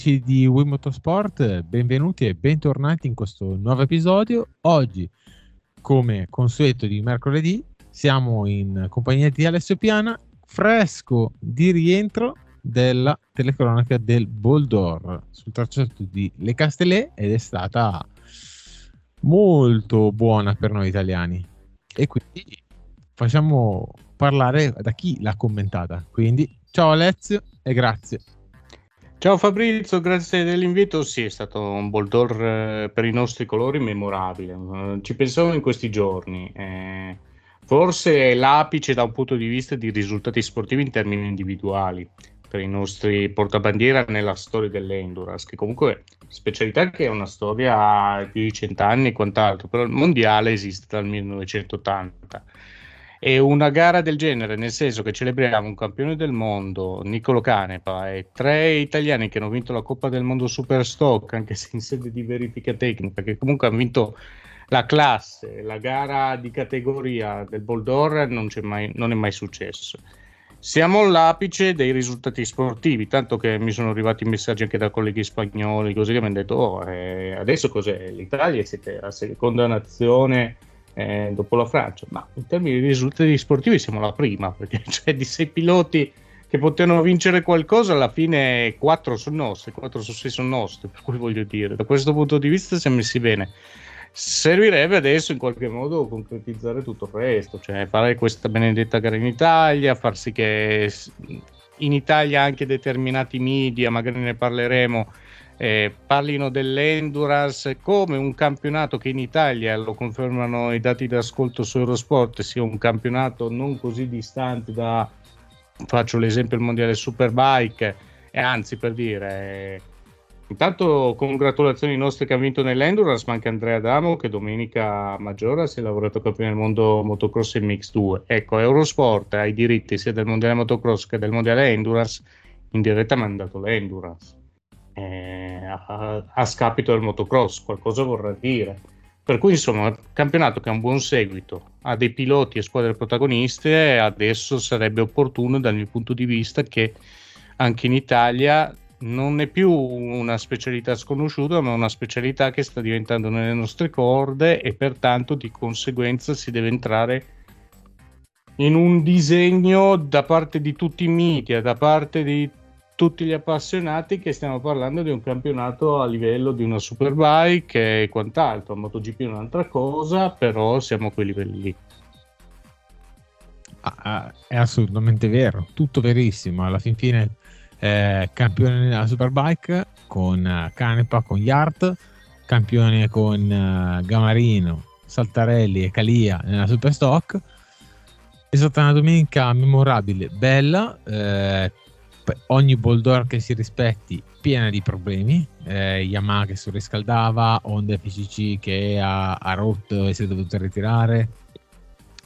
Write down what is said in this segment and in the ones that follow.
amici di Wii Motorsport, benvenuti e bentornati in questo nuovo episodio. Oggi, come consueto di mercoledì, siamo in compagnia di Alessio Piana, fresco di rientro della telecronaca del Boldor sul tracciato di Le Castellet ed è stata molto buona per noi italiani. E quindi facciamo parlare da chi l'ha commentata. Quindi, ciao Alessio e grazie. Ciao Fabrizio, grazie dell'invito. Sì, è stato un Boldor eh, per i nostri colori memorabile. Eh, ci pensavo in questi giorni. Eh, forse è l'apice da un punto di vista di risultati sportivi in termini individuali per i nostri portabandiera nella storia dell'Endurance, che comunque specialità che è una storia di più di cent'anni e quant'altro, però il mondiale esiste dal 1980 e una gara del genere, nel senso che celebriamo un campione del mondo, Nicolo Canepa, e tre italiani che hanno vinto la Coppa del Mondo Superstock, anche se in sede di verifica tecnica, che comunque hanno vinto la classe, la gara di categoria del Boldor, non, mai, non è mai successo. Siamo all'apice dei risultati sportivi, tanto che mi sono arrivati messaggi anche da colleghi spagnoli, così che mi hanno detto, oh, eh, adesso cos'è? L'Italia siete la seconda nazione eh, dopo la Francia, ma in termini di risultati sportivi siamo la prima, perché cioè, di sei piloti che potevano vincere qualcosa, alla fine quattro sono nostri, quattro su sei sono nostri, per cui voglio dire, da questo punto di vista siamo messi bene. Servirebbe adesso in qualche modo concretizzare tutto il resto, cioè fare questa benedetta gara in Italia, far sì che in Italia anche determinati media, magari ne parleremo, eh, parlino dell'endurance come un campionato che in Italia, lo confermano i dati d'ascolto su Eurosport, sia un campionato non così distante da, faccio l'esempio, il mondiale Superbike, e anzi per dire... Intanto congratulazioni ai nostri che hanno vinto nell'Endurance, ma anche Andrea Adamo che domenica a Maggiora si è lavorato campione del mondo motocross in Mix 2. Ecco, Eurosport ha i diritti sia del mondiale motocross che del mondiale Endurance, in diretta ha mandato l'Endurance eh, a, a, scapito del motocross, qualcosa vorrà dire. Per cui insomma, un campionato che ha un buon seguito, ha dei piloti e squadre protagoniste, adesso sarebbe opportuno dal mio punto di vista che anche in Italia non è più una specialità sconosciuta, ma una specialità che sta diventando nelle nostre corde e pertanto di conseguenza si deve entrare in un disegno da parte di tutti i media, da parte di tutti gli appassionati che stiamo parlando di un campionato a livello di una superbike e quant'altro. MotoGP è un'altra cosa, però siamo a quei livelli lì. Ah, ah, è assolutamente vero, tutto verissimo. Alla fin fine, eh, campione nella superbike con uh, Canepa, con Yart, campione con uh, Gamarino, Saltarelli e Calia nella superstock. È stata una domenica memorabile, bella, eh, ogni Boldor che si rispetti piena di problemi, eh, Yamaha che surriscaldava, Honda FCC che ha, ha rotto e si è dovuto ritirare,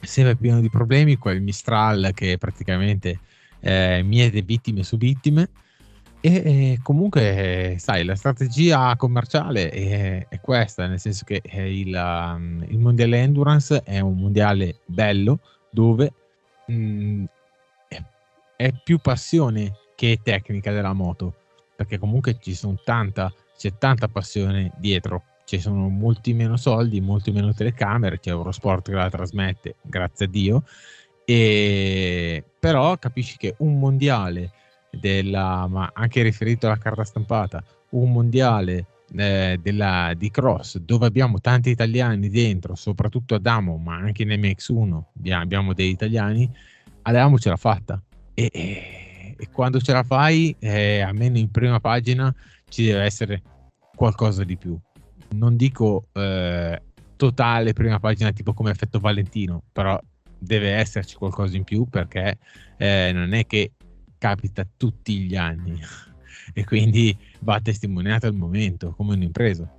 sempre pieno di problemi, quel Mistral che praticamente eh, miete vittime su vittime. E, e comunque, sai, la strategia commerciale è, è questa, nel senso che il, um, il, mondiale endurance è un mondiale bello dove mh, mm, è più passione che tecnica della moto, perché comunque ci sono tanta, c'è tanta passione dietro, ci sono molti meno soldi, molti meno telecamere, c'è Eurosport che la trasmette, grazie a Dio, e però capisci che un mondiale della, ma anche riferito alla carta stampata, un mondiale eh, della, di cross dove abbiamo tanti italiani dentro, soprattutto Adamo, ma anche in MX1 abbiamo degli italiani, Adamo ce l'ha fatta. E, e e quando ce la fai, eh, almeno in prima pagina, ci deve essere qualcosa di più. Non dico eh, totale prima pagina tipo come effetto Valentino, però deve esserci qualcosa in più perché eh, non è che capita tutti gli anni e quindi va testimoniato al momento come un'impresa.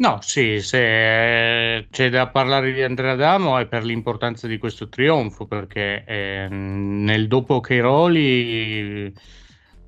No, sì, se c'è da parlare di Andrea Adamo è per l'importanza di questo trionfo, perché eh, nel dopo Cheiroli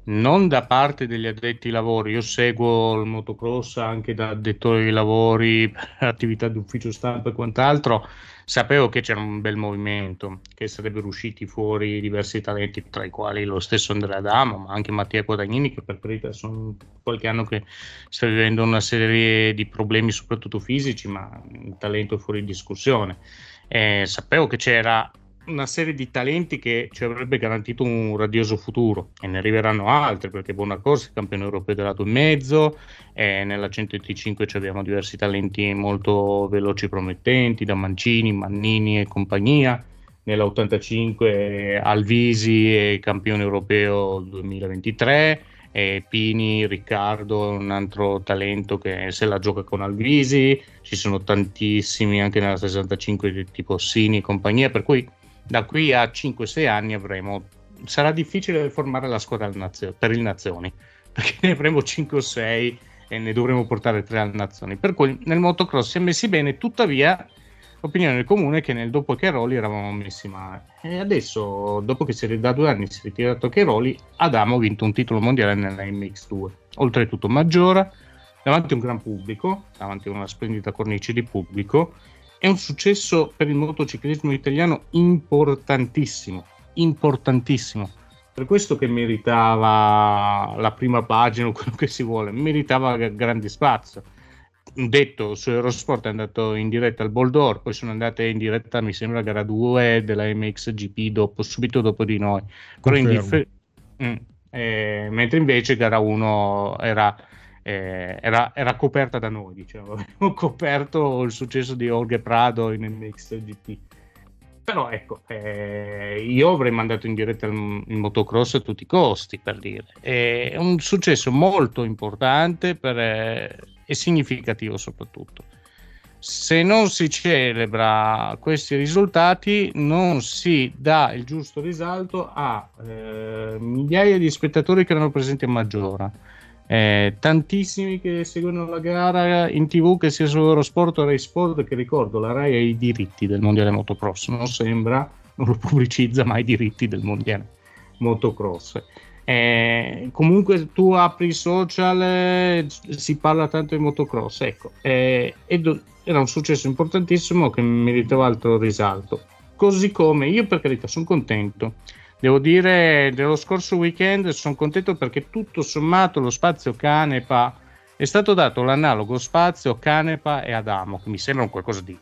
non da parte degli addetti ai lavori. Io seguo il motocross anche da addettore ai lavori, attività di ufficio stampa e quant'altro. Sapevo che c'era un bel movimento, che sarebbero usciti fuori diversi talenti, tra i quali lo stesso Andrea Adamo, ma anche Mattia Guadagnini, che per carità sono qualche anno che sta vivendo una serie di problemi, soprattutto fisici, ma il talento fuori discussione. Eh, sapevo che c'era una serie di talenti che ci avrebbe garantito un radioso futuro. E ne arriveranno altri perché Bonacorsi è campione europeo del lato e mezzo e nella 125 abbiamo diversi talenti molto veloci e promettenti da Mancini, Mannini e compagnia. Nella 85 Alvisi è campione europeo 2023 e Pini, Riccardo, un altro talento che se la gioca con Alvisi, ci sono tantissimi anche nella 65 tipo Sini e compagnia, per cui da qui a 5-6 anni avremo sarà difficile formare la squadra per il Nazioni perché ne avremo 5 o 6 e ne dovremo portare 3 al Nazioni. Per cui nel motocross si è messi bene tuttavia l'opinione comune è che nel dopo Cheroli eravamo messi male. E adesso dopo che si da due anni si è ritirato Cheroli Adamo ha vinto un titolo mondiale nella MX2 oltretutto maggiore davanti a un gran pubblico davanti a una splendida cornice di pubblico è un successo per il motociclismo italiano importantissimo, importantissimo. Per questo che meritava la prima pagina o quello che si vuole, meritava grande spazio. Detto su Eurosport è andato in diretta al Boldor, poi sono andate in diretta, mi sembra, gara 2 della MXGP dopo, subito dopo di noi. In differ- mm, eh, mentre invece gara 1 era eh, era, era, coperta da noi, diciamo. Abbiamo coperto il successo di Jorge Prado in MXGP. Però ecco, eh, io avrei mandato in diretta il, il, motocross a tutti i costi, per dire. È un successo molto importante per, eh, e significativo soprattutto. Se non si celebra questi risultati, non si dà il giusto risalto a eh, migliaia di spettatori che erano presenti a Maggiora eh, tantissimi che seguono la gara in tv che sia su Eurosport o Rai Sport che ricordo la Rai ha i diritti del mondiale motocross. Non sembra non lo pubblicizza mai i diritti del mondiale motocross. Eh, comunque tu apri i social eh, si parla tanto di motocross ecco. Eh, era un successo importantissimo che meritava altro risalto. Così come io per carità sono contento Devo dire, dello scorso weekend sono contento perché tutto sommato lo spazio Canepa è stato dato l'analogo spazio Canepa e Adamo, che mi sembra un qualcosa di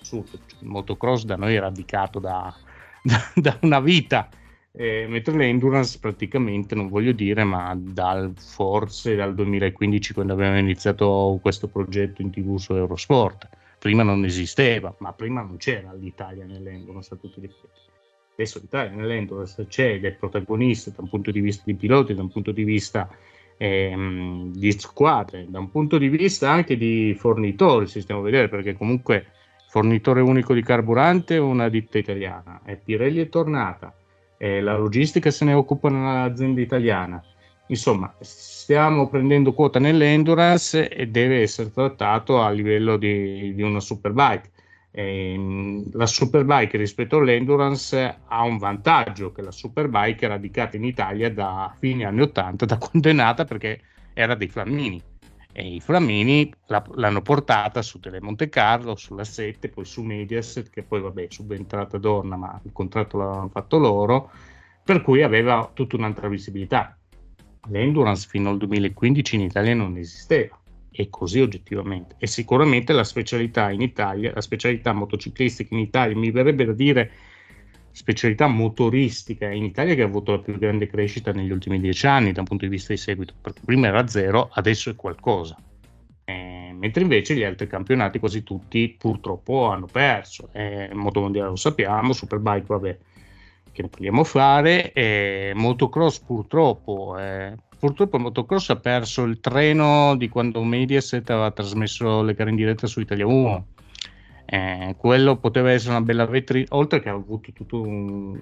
assurdo. Il motocross da noi è radicato da, da, da una vita, eh, mentre l'endurance praticamente, non voglio dire, ma dal, forse dal 2015 quando abbiamo iniziato questo progetto in tv su Eurosport. Prima non esisteva, ma prima non c'era l'Italia nell'endurance a tutti gli effetti adesso l'Italia nell'Endurance c'è è protagonista da un punto di vista di piloti, da un punto di vista ehm, di squadre, da un punto di vista anche di fornitori, se stiamo a vedere, perché comunque fornitore unico di carburante è una ditta italiana, e Pirelli è tornata, e la logistica se ne occupa un'azienda italiana. Insomma, stiamo prendendo quota nell'endurance e deve essere trattato a livello di, di una superbike eh, la Superbike rispetto all'Endurance ha un vantaggio che la Superbike è radicata in Italia da fine anni 80 da condenata perché era dei Flammini e i Flammini la, l'hanno portata su Telemonte Carlo, sulla 7, poi su Mediaset che poi vabbè subentrata Dorna ma il contratto l'hanno fatto loro per cui aveva tutta un'altra visibilità. l'Endurance fino al 2015 in Italia non esisteva è così oggettivamente. E sicuramente la specialità in Italia, la specialità motociclistica in Italia, mi verrebbe da dire specialità motoristica in Italia che ha avuto la più grande crescita negli ultimi dieci anni da un punto di vista di seguito, perché prima era zero, adesso è qualcosa. Eh, mentre invece gli altri campionati quasi tutti purtroppo hanno perso. Eh, Moto Mondiale lo sappiamo, Superbike vabbè, che ne vogliamo fare, eh, Motocross purtroppo eh, purtroppo il motocross ha perso il treno di quando Mediaset aveva trasmesso le gare in diretta su Italia 1. Eh, quello poteva essere una bella vetrina, oltre che ha avuto tutto un...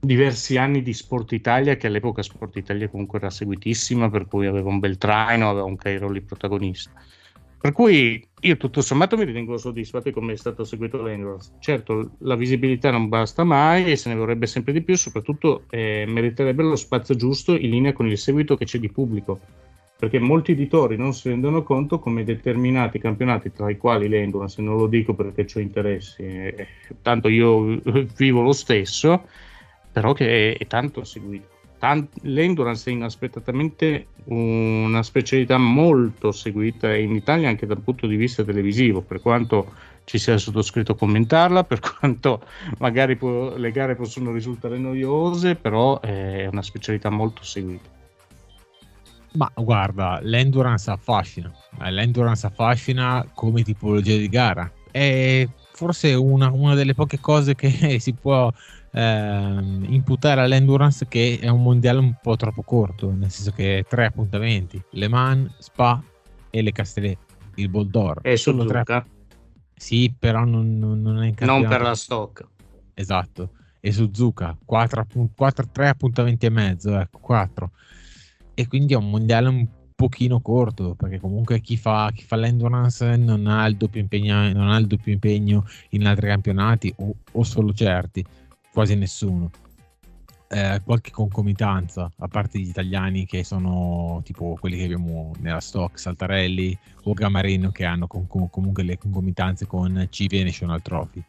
diversi anni di Sport Italia, che all'epoca Sport Italia comunque era seguitissima, per cui aveva un bel traino, aveva un Cairo lì protagonista. Per cui io tutto sommato mi ritengo soddisfatto di come è stato seguito l'Endurance. Certo, la visibilità non basta mai e se ne vorrebbe sempre di più, soprattutto eh, meriterebbe lo spazio giusto in linea con il seguito che c'è di pubblico. Perché molti editori non si rendono conto come determinati campionati, tra i quali l'Endurance, non lo dico perché ho interessi, eh, tanto io vivo lo stesso, però che è, è tanto seguito tant- l'endurance è inaspettatamente una specialità molto seguita in Italia anche dal punto di vista televisivo, per quanto ci sia sottoscritto a commentarla, per quanto magari può, le gare possono risultare noiose, però è una specialità molto seguita. Ma guarda, l'endurance affascina, eh, l'endurance affascina come tipologia di gara. È forse una, una delle poche cose che si può ehm, imputare all'endurance che è un mondiale un po' troppo corto, nel senso che tre appuntamenti, Le Mans, Spa e le Castellet, il Bol d'Or. E Suzuka? Tre... Sì, però non, non, non è in Non per la stock. Esatto. E Suzuka, 4, 4, 3 appuntamenti e mezzo, ecco, 4. E quindi è un mondiale un pochino corto perché comunque chi fa, chi fa l'endurance non ha, il doppio impegno, non ha il doppio impegno in altri campionati o, o solo certi quasi nessuno. Eh, qualche concomitanza, a parte gli italiani che sono tipo quelli che abbiamo nella stock, Saltarelli o Gamarino che hanno com- comunque le concomitanze con CV National Trophy.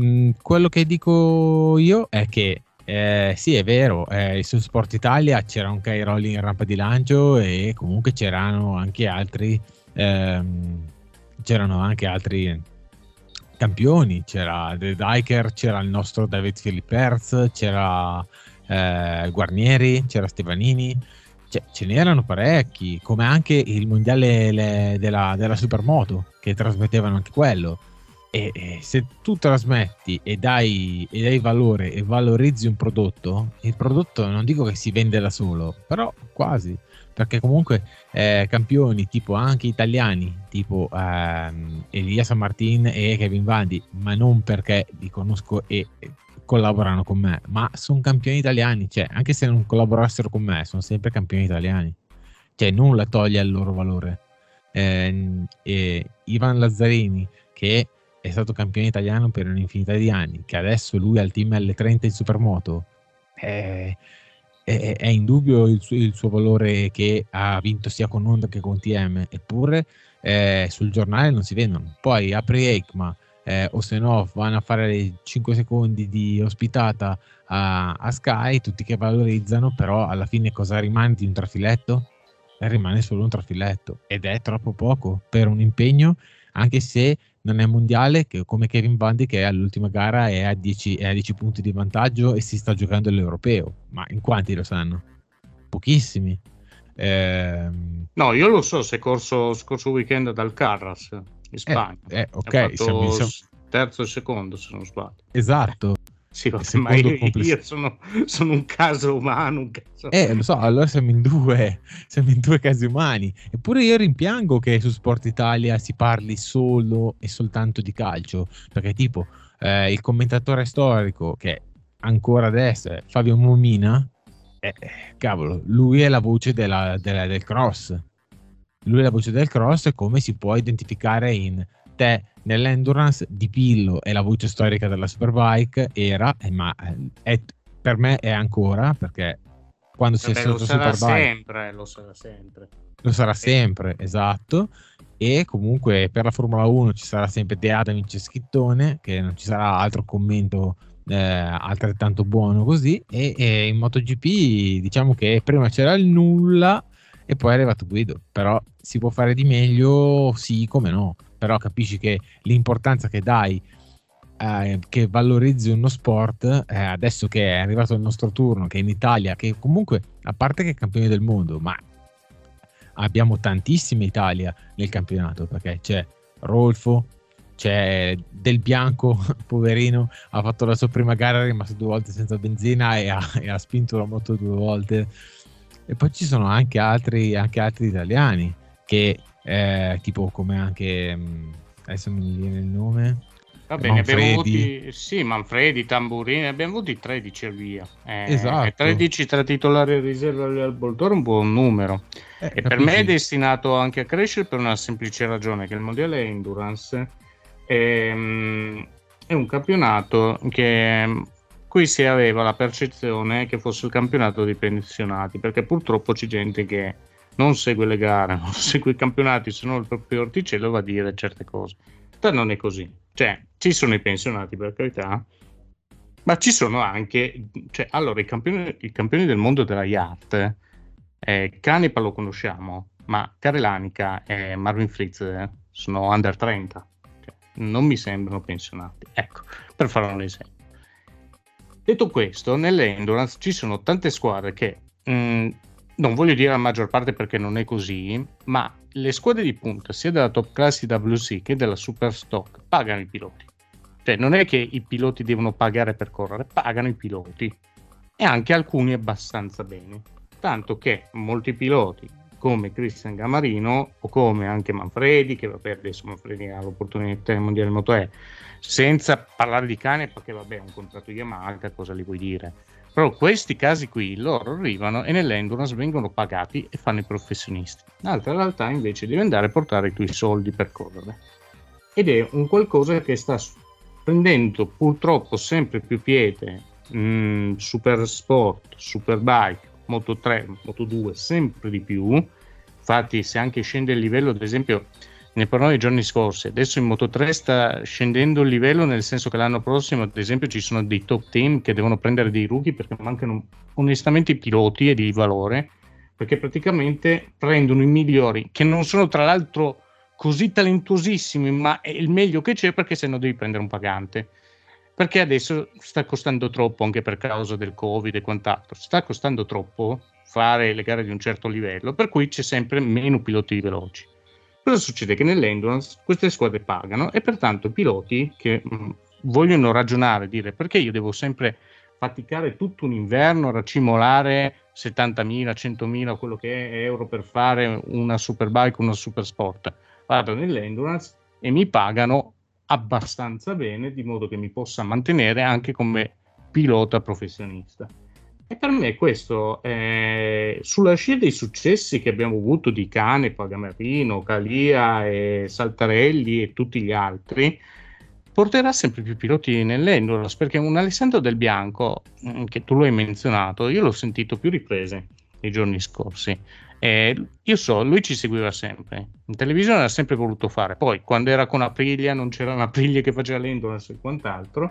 Mm, quello che dico io è che eh, sì, è vero, eh, su Sport Italia c'era un Kai Rolling in rampa di lancio e comunque c'erano anche altri ehm, c'erano anche altri campioni, c'era The Diker, c'era il nostro David Filipperz, c'era eh, Guarnieri, c'era Stevanini, cioè, ce n'erano parecchi, come anche il mondiale le, della, della, Supermoto, che trasmettevano anche quello. E, e se tu trasmetti e dai, e dai, valore e valorizzi un prodotto, il prodotto non dico che si vende da solo, però quasi perché comunque eh, campioni tipo anche italiani, tipo ehm, Elia San Martin e Kevin Vandi, ma non perché li conosco e, collaborano con me, ma sono campioni italiani, cioè anche se non collaborassero con me, sono sempre campioni italiani, cioè nulla toglie il loro valore. Eh, e Ivan Lazzarini, che è stato campione italiano per un'infinità di anni, che adesso lui ha il team L30 in Supermoto, eh, è, è indubbio il il suo, valore che ha vinto sia con Honda che con TM, eppure eh, sul giornale non si vedono. Poi apri EICMA eh, o se no vanno a fare 5 secondi di ospitata a, a, Sky, tutti che valorizzano, però alla fine cosa rimane di un trafiletto? Eh, rimane solo un trafiletto ed è troppo poco per un impegno, anche se non è mondiale che, come Kevin Bundy che all'ultima gara è a, 10, è a 10 punti di vantaggio e si sta giocando l'europeo. Ma in quanti lo sanno? Pochissimi. Eh, no, io lo so, se corso scorso weekend dal Carras in eh, Spagna. Eh, eh, ok, siamo, siamo... terzo e secondo se non sbaglio. Esatto. Sì, ma io, io sono, sono, un caso umano. Un caso... Eh, lo so, allora siamo in due, siamo in due casi umani. Eppure io rimpiango che su Sport Italia si parli solo e soltanto di calcio, perché tipo eh, il commentatore storico che ancora adesso è Fabio Momina, eh, cavolo, lui è la voce della, della, del cross. Lui è la voce del cross e come si può identificare in te nell'endurance di Pillo è la voce storica della Superbike, era, eh, ma eh, è, per me è ancora, perché quando si è sotto sarà sempre, lo sarà sempre. Lo sarà sempre, esatto. E comunque per la Formula 1 ci sarà sempre De Adamic e Schittone, che non ci sarà altro commento eh, altrettanto buono così. E, e in MotoGP diciamo che prima c'era il nulla e poi è arrivato Guido. Però si può fare di meglio, sì, come no però capisci che l'importanza che dai eh, che valorizzi uno sport eh, adesso che è arrivato il nostro turno che in Italia che comunque a parte che è campione del mondo ma abbiamo tantissime Italia nel campionato perché c'è Rolfo c'è Del Bianco poverino ha fatto la sua prima gara è rimasto due volte senza benzina e ha, e ha spinto la moto due volte. E poi ci sono anche altri, anche altri italiani che eh, tipo come anche mm, adesso mi viene il nome Va bene, abbiamo avuti sì, Manfredi, Tamburini, abbiamo avuti 13 e via. Eh, esatto. 13 tra titolari e riserva al Boldor è un buon numero. Eh, e per me è destinato anche a crescere per una semplice ragione, che il mondiale Endurance è, um, è un campionato che qui si aveva la percezione che fosse il campionato dei pensionati, perché purtroppo c'è gente che non segue le gare, non segue i campionati, se non il proprio orticello va a dire certe cose. Ma non è così. Cioè, ci sono i pensionati per carità, ma ci sono anche, cioè, allora, i campioni, i campioni del mondo della yacht, eh, Canepa lo conosciamo, ma Carelanica e Marvin Fritz eh, sono under 30, cioè, non mi sembrano pensionati. Ecco, per fare un esempio. Detto questo, nell'endurance ci sono tante squadre che mh, mm, non voglio dire la maggior parte perché non è così, ma le squadre di punta sia della top class WC che della super stock pagano i piloti. Cioè non è che i piloti devono pagare per correre, pagano i piloti e anche alcuni abbastanza bene. Tanto che molti piloti come Christian Gamarino o come anche Manfredi, che vabbè adesso Manfredi ha l'opportunità del mondiale Moto E, senza parlare di cane perché vabbè è un contratto Yamaha, cosa gli vuoi dire? Però questi casi qui loro arrivano e nell'endurance vengono pagati e fanno i professionisti. L'altra realtà invece deve andare a portare i tuoi soldi per correre. Ed è un qualcosa che sta prendendo purtroppo sempre più piede mh, mm, super sport, super bike, Moto 3, Moto 2, sempre di più. Infatti se anche scende il livello, ad esempio ne parlavamo i giorni scorsi. Adesso in Moto 3 sta scendendo il livello, nel senso che l'anno prossimo, ad esempio, ci sono dei top team che devono prendere dei rookie perché mancano onestamente i piloti e di valore. Perché praticamente prendono i migliori, che non sono tra l'altro così talentuosissimi, ma è il meglio che c'è perché se no devi prendere un pagante. Perché adesso sta costando troppo anche per causa del Covid e quant'altro. Sta costando troppo fare le gare di un certo livello, per cui c'è sempre meno piloti veloci. Cosa succede? Che nell'endurance queste squadre pagano e pertanto i piloti che mh, mm, vogliono ragionare, dire perché io devo sempre faticare tutto un inverno, racimolare 70.000, 100.000, quello che è euro per fare una superbike, una super sport. Vado nell'endurance e mi pagano abbastanza bene di modo che mi possa mantenere anche come pilota professionista. E per me questo, eh, sulla scia dei successi che abbiamo avuto di Cane, Pagamarino, Calia e Saltarelli e tutti gli altri, porterà sempre più piloti nell'endurance perché un Alessandro Del Bianco, mm, che tu lo hai menzionato, io l'ho sentito più riprese nei giorni scorsi. Eh, io so, lui ci seguiva sempre, in televisione ha sempre voluto fare, poi quando era con Aprilia non c'era un'Aprilia che faceva l'endurance e quant'altro,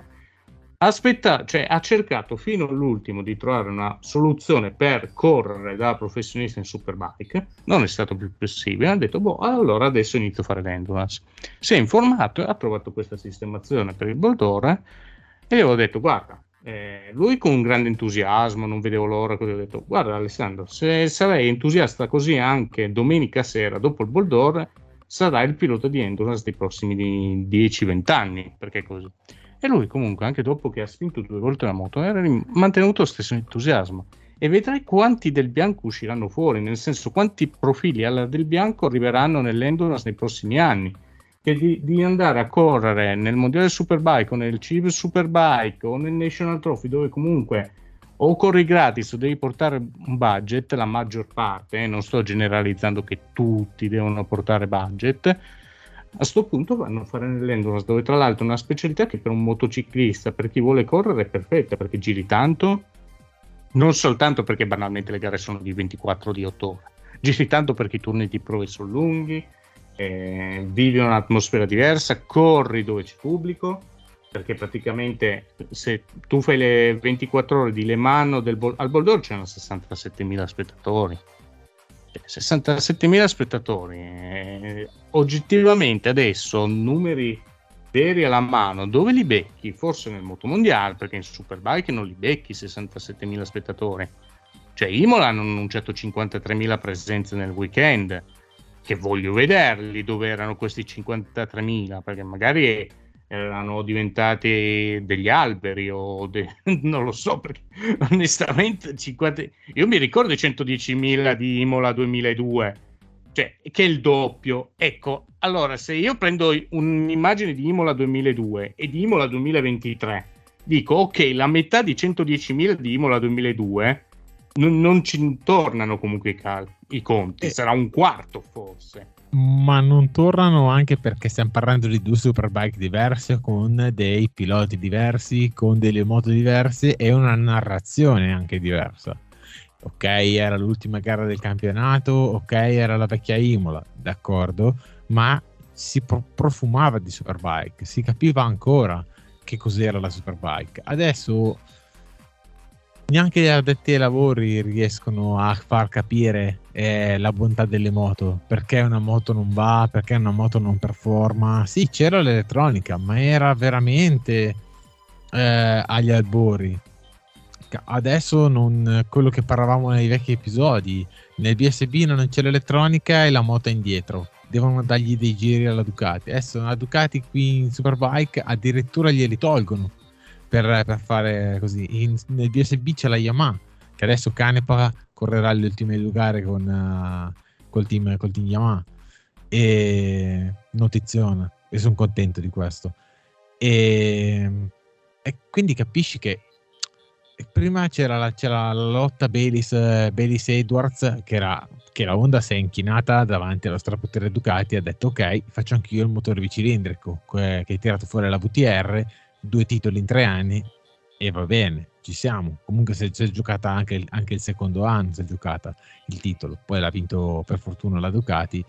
aspetta, cioè, ha cercato fino all'ultimo di trovare una soluzione per correre da professionista in superbike, non è stato più possibile, ha detto, boh, allora adesso inizio a fare l'endurance. Si è informato e ha trovato questa sistemazione per il Boldore e gli avevo detto, guarda, eh, lui con un grande entusiasmo, non vedevo l'ora, così ho detto, guarda Alessandro, se sarei entusiasta così anche domenica sera dopo il Boldore, sarai il pilota di endurance dei prossimi 10-20 anni, perché così. E lui comunque, anche dopo che ha spinto due volte la moto, ha mantenuto lo stesso entusiasmo. E vedrai quanti del bianco usciranno fuori, nel senso quanti profili alla del bianco arriveranno nell'endurance nei prossimi anni. Che di, di, andare a correre nel mondiale Superbike o nel CIV Superbike o nel National Trophy, dove comunque o corri gratis o devi portare un budget, la maggior parte, eh, non sto generalizzando che tutti devono portare budget a questo punto vanno a fare nell'endurance, dove tra l'altro è una specialità che per un motociclista, per chi vuole correre, è perfetta perché giri tanto, non soltanto perché banalmente le gare sono di 24 di 8 ore, giri tanto perché i turni di prove sono lunghi, eh, vivi un'atmosfera diversa, corri dove c'è pubblico, perché praticamente se tu fai le 24 ore di Le Mans del, al Boldor c'erano 67.000 spettatori 67.000 spettatori. Oggettivamente adesso numeri veri alla mano, dove li becchi? Forse nel motomondiale, perché in Superbike non li becchi 67.000 spettatori. Cioè Imola hanno annunciato 53.000 presenze nel weekend, che voglio vederli dove erano questi 53.000, perché magari erano diventati degli alberi o de... non lo so perché onestamente 50... io mi ricordo i 110.000 di Imola 2002 cioè che è il doppio ecco allora, se io prendo un'immagine di Imola 2002 e di Imola 2023, dico ok, la metà di 110.000 di Imola 2002 non, non ci tornano comunque i, cal- i conti, eh. sarà un quarto forse. Ma non tornano anche perché stiamo parlando di due superbike diverse con dei piloti diversi, con delle moto diverse e una narrazione anche diversa. Ok, era l'ultima gara del campionato, ok, era la vecchia Imola, d'accordo, ma si pro- profumava di superbike, si capiva ancora che cos'era la superbike. Adesso neanche gli addetti ai lavori riescono a far capire eh, la bontà delle moto, perché una moto non va, perché una moto non performa. Sì, c'era l'elettronica, ma era veramente eh, agli albori. Adesso non, quello che parlavamo nei vecchi episodi, nel BSB non c'è l'elettronica e la moto è indietro. Devono dargli dei giri alla Ducati. Adesso la Ducati qui in Superbike addirittura glieli tolgono per, per fare così. In, nel BSB c'è la Yamaha, che adesso Canepa correrà le ultime due gare con, uh, col, team, col team Yamaha. E notiziona, e sono contento di questo. E, e quindi capisci che prima c'era la, c'era la lotta Baylis, Baylis Edwards che era che la Honda si è inchinata davanti allo strapotere Ducati e ha detto ok faccio anch'io il motore bicilindrico che hai tirato fuori la VTR due titoli in tre anni e va bene, ci siamo. Comunque si è giocata anche il, anche il secondo anno, si è giocata il titolo, poi l'ha vinto per fortuna la Ducati,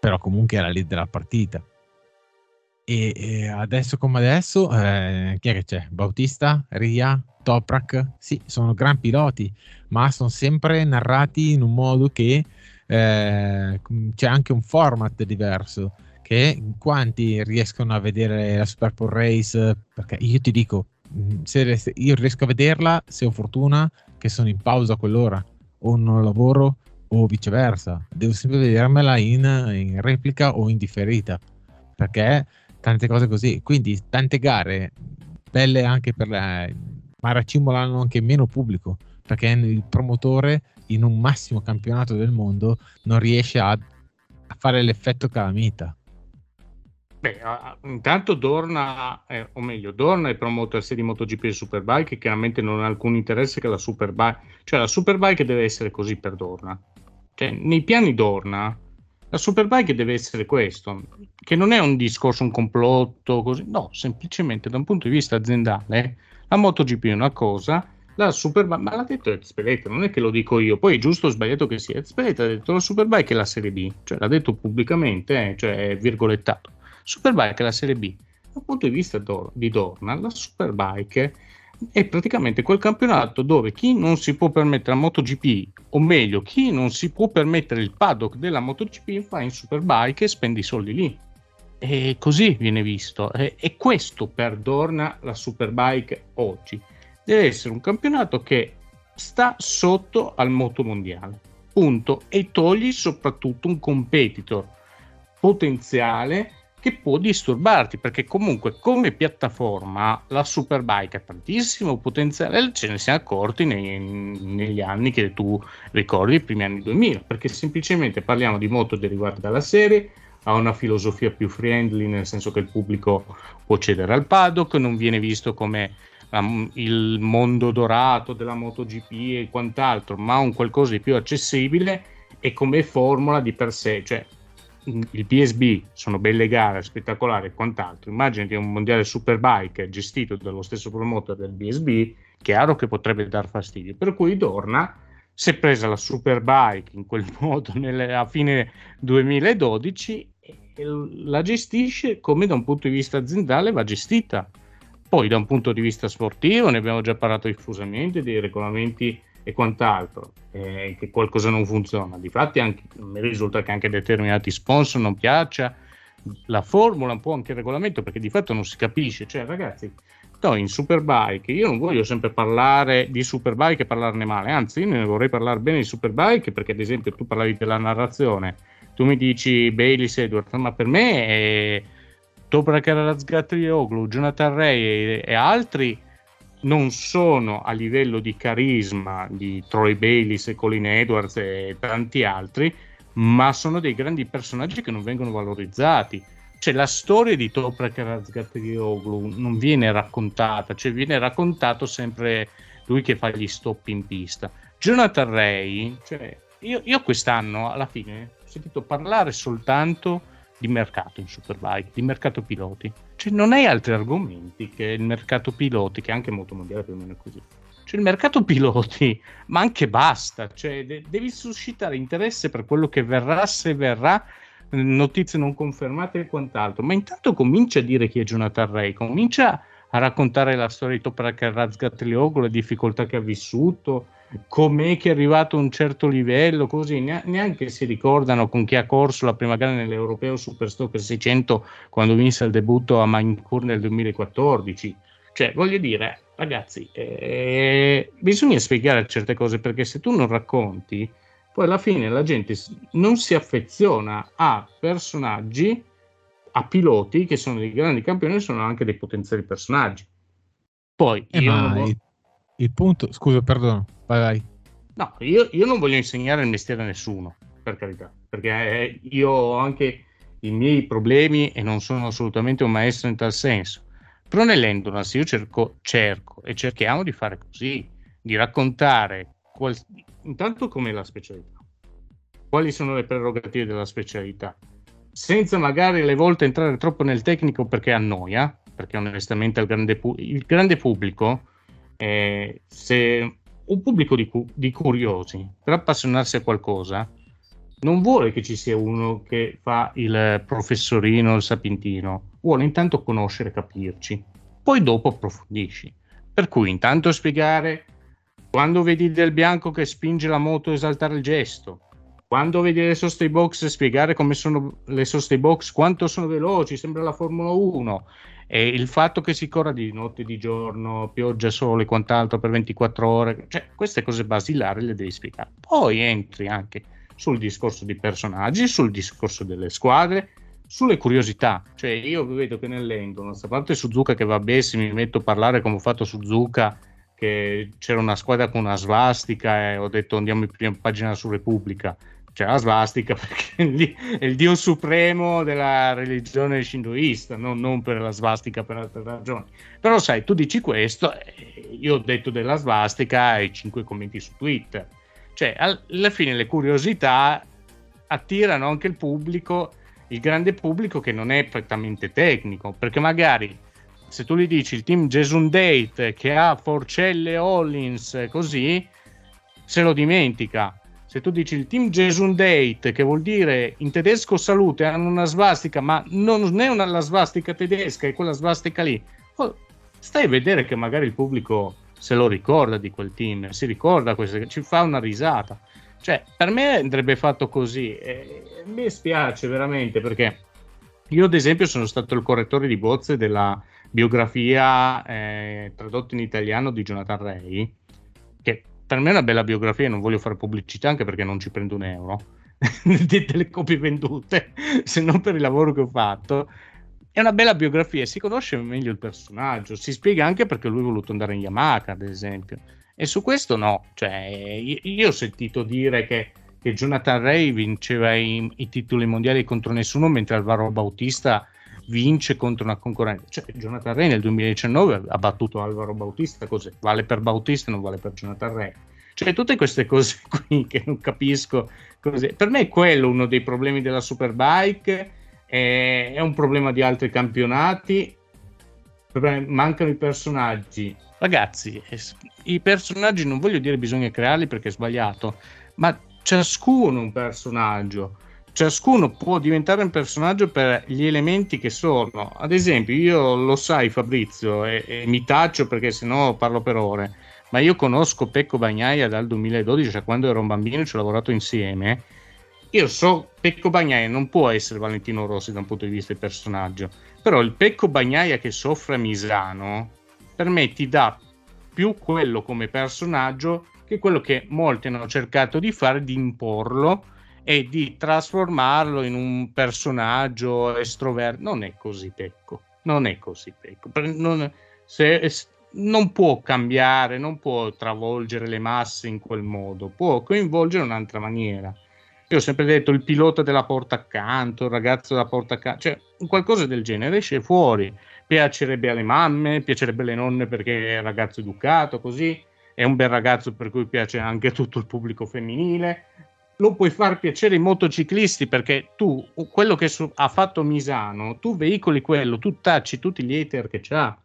però comunque era lì della partita. E, e adesso come adesso, eh, chi è che c'è? Bautista, Ria, Toprak, sì, sono gran piloti, ma sono sempre narrati in un modo che eh, c'è anche un format diverso che quanti riescono a vedere la Super Bowl Race? Perché io ti dico, mm, se io riesco a vederla, se ho fortuna, che sono in pausa a quell'ora, o non lavoro, o viceversa. Devo sempre vedermela in, in replica o in differita, perché tante cose così. Quindi tante gare, belle anche per la... ma raccimolano anche meno pubblico, perché il promotore in un massimo campionato del mondo non riesce a, a fare l'effetto calamita Beh, intanto Dorna, eh, o meglio, Dorna è promoter sia di MotoGP e Superbike, chiaramente non ha alcun interesse che la Superbike, cioè la Superbike deve essere così per Dorna. Cioè, nei piani Dorna, la Superbike deve essere questo, che non è un discorso, un complotto, così, no, semplicemente da un punto di vista aziendale, la MotoGP è una cosa, la Superbike, ma l'ha detto Ezpeleta, non è che lo dico io, poi è giusto o sbagliato che sia, Ezpeleta ha detto la Superbike è la Serie B, cioè l'ha detto pubblicamente, eh, cioè è virgolettato Superbike è la serie B. Dal punto di vista di Dorna, la Superbike è praticamente quel campionato dove chi non si può permettere la MotoGP, o meglio, chi non si può permettere il paddock della MotoGP, va in Superbike e spende i soldi lì. E così viene visto. E, e questo per Dorna la Superbike oggi. Deve essere un campionato che sta sotto al moto mondiale. Punto. E togli soprattutto un competitor potenziale che può disturbarti perché comunque come piattaforma la Superbike ha tantissimo potenziale ce ne siamo accorti nei, negli anni che tu ricordi i primi anni 2000 perché semplicemente parliamo di moto derivate dalla serie ha una filosofia più friendly nel senso che il pubblico può cedere al paddock non viene visto come la, il mondo dorato della MotoGP e quant'altro ma un qualcosa di più accessibile e come formula di per sé cioè il PSB sono belle gare, spettacolari e quant'altro. Immaginati un mondiale superbike gestito dallo stesso promoter del BSB, chiaro che potrebbe dar fastidio. Per cui Dorna si è presa la superbike in quel modo nelle, a fine 2012 e la gestisce come da un punto di vista aziendale va gestita. Poi da un punto di vista sportivo ne abbiamo già parlato diffusamente dei regolamenti e quant'altro, eh, che qualcosa non funziona. Difatti anche, mi risulta che anche determinati sponsor non piaccia la formula, un po' anche il regolamento, perché di fatto non si capisce. Cioè, ragazzi, no, in Superbike, io non voglio sempre parlare di Superbike e parlarne male, anzi, io ne vorrei parlare bene di Superbike, perché ad esempio tu parlavi della narrazione, tu mi dici Baylis Edwards, ma per me è Toprak Razgatrioglu, Jonathan Ray e, e altri non sono a livello di carisma di Troy Bayliss e Colin Edwards e tanti altri, ma sono dei grandi personaggi che non vengono valorizzati. Cioè, la storia di Toprak Razgatlioglu non viene raccontata, cioè viene raccontato sempre lui che fa gli stop in pista. Jonathan Ray, cioè, io, io quest'anno alla fine ho sentito parlare soltanto di mercato in Superbike, di mercato piloti. Cioè, non hai altri argomenti che il mercato piloti, che è anche molto mondiale più o meno così. Cioè, il mercato piloti, ma anche basta. Cioè, de- devi suscitare interesse per quello che verrà, se verrà, notizie non confermate e quant'altro. Ma intanto comincia a dire chi è Jonathan Ray, comincia a raccontare la storia di Toprak Razgatlioglu, le difficoltà che ha vissuto, com'è che è arrivato a un certo livello, così neanche si ricordano con chi ha corso la prima gara nell'Europeo Superstock 600 quando vinse il debutto a Maincourt nel 2014. Cioè, voglio dire, ragazzi, eh, bisogna spiegare certe cose perché se tu non racconti, poi alla fine la gente non si affeziona a personaggi, a piloti che sono dei grandi campioni e sono anche dei potenziali personaggi. Poi eh, io il, il punto, scusa, perdono Vai, vai. No, io, io, non voglio insegnare il mestiere a nessuno, per carità, perché eh, io ho anche i miei problemi e non sono assolutamente un maestro in tal senso. Però nell'endurance io cerco, cerco e cerchiamo di fare così, di raccontare qual, intanto com'è la specialità, quali sono le prerogative della specialità, senza magari alle volte entrare troppo nel tecnico perché annoia, perché onestamente il grande, il grande pubblico, eh, se un pubblico di, cu- di curiosi per appassionarsi a qualcosa non vuole che ci sia uno che fa il professorino, il sapientino, vuole intanto conoscere, capirci, poi dopo approfondisci. Per cui intanto spiegare quando vedi del bianco che spinge la moto esaltare il gesto, quando vedi le soste box spiegare come sono le soste box, quanto sono veloci, sembra la Formula 1, e il fatto che si corra di notte, di giorno, pioggia, sole e quant'altro per 24 ore, cioè queste cose basilari le devi spiegare. Poi entri anche sul discorso di personaggi, sul discorso delle squadre, sulle curiosità. Cioè io vedo che nell'endurance, a parte Suzuka che va bene, se mi metto a parlare come ho fatto Suzuka, che c'era una squadra con una svastica e ho detto andiamo in prima pagina su Repubblica c'è la svastica perché è il dio supremo della religione shintoista, non, non, per la svastica per altre ragioni. Però sai, tu dici questo, io ho detto della svastica e cinque commenti su Twitter. Cioè, alla fine le curiosità attirano anche il pubblico, il grande pubblico che non è prettamente tecnico, perché magari se tu gli dici il team Jason Date che ha Forcelle Hollins così, se lo dimentica se tu dici il team Date, che vuol dire in tedesco salute, hanno una svastica, ma non è una, la svastica tedesca, è quella svastica lì. Oh, stai a vedere che magari il pubblico se lo ricorda di quel team, si ricorda questo, ci fa una risata. Cioè, per me andrebbe fatto così. E mi spiace veramente perché io, ad esempio, sono stato il correttore di bozze della biografia eh, tradotta in italiano di Jonathan Ray, che per me è una bella biografia, non voglio fare pubblicità anche perché non ci prendo un euro delle copie vendute, se non per il lavoro che ho fatto. È una bella biografia, si conosce meglio il personaggio, si spiega anche perché lui ha voluto andare in Yamaha, ad esempio. E su questo no, cioè, io ho sentito dire che, che Jonathan Ray vinceva i, i, titoli mondiali contro nessuno, mentre Alvaro Bautista vince contro una concorrente. Cioè, Jonathan Ray nel 2019 ha battuto Alvaro Bautista, così vale per Bautista, non vale per Jonathan Ray. Cioè, tutte queste cose qui che non capisco. Così. Per me è quello uno dei problemi della Superbike, è, è un problema di altri campionati. Mancano i personaggi. Ragazzi, i personaggi non voglio dire bisogna crearli perché è sbagliato, ma ciascuno un personaggio ciascuno può diventare un personaggio per gli elementi che sono. Ad esempio, io lo sai, Fabrizio, e, e mi taccio perché sennò parlo per ore. Ma io conosco Pecco Bagnaia dal 2012, cioè quando ero un bambino ci ho lavorato insieme. Io so Pecco Bagnaia non può essere Valentino Rossi da un punto di vista del personaggio, però il Pecco Bagnaia che soffre a Misano per me ti dà più quello come personaggio che quello che molti hanno cercato di fare, di imporlo e di trasformarlo in un personaggio estroverso. Non è così Pecco, non è così Pecco. Non, se, non può cambiare, non può travolgere le masse in quel modo, può coinvolgere in un'altra maniera. Io ho sempre detto il pilota della porta accanto, il ragazzo della porta accanto, cioè qualcosa del genere esce fuori. Piacerebbe alle mamme, piacerebbe alle nonne perché è un ragazzo educato, così è un bel ragazzo per cui piace anche tutto il pubblico femminile. Lo puoi far piacere ai motociclisti perché tu, quello che su- ha fatto Misano, tu veicoli quello, tu tacci tutti gli hater che c'ha.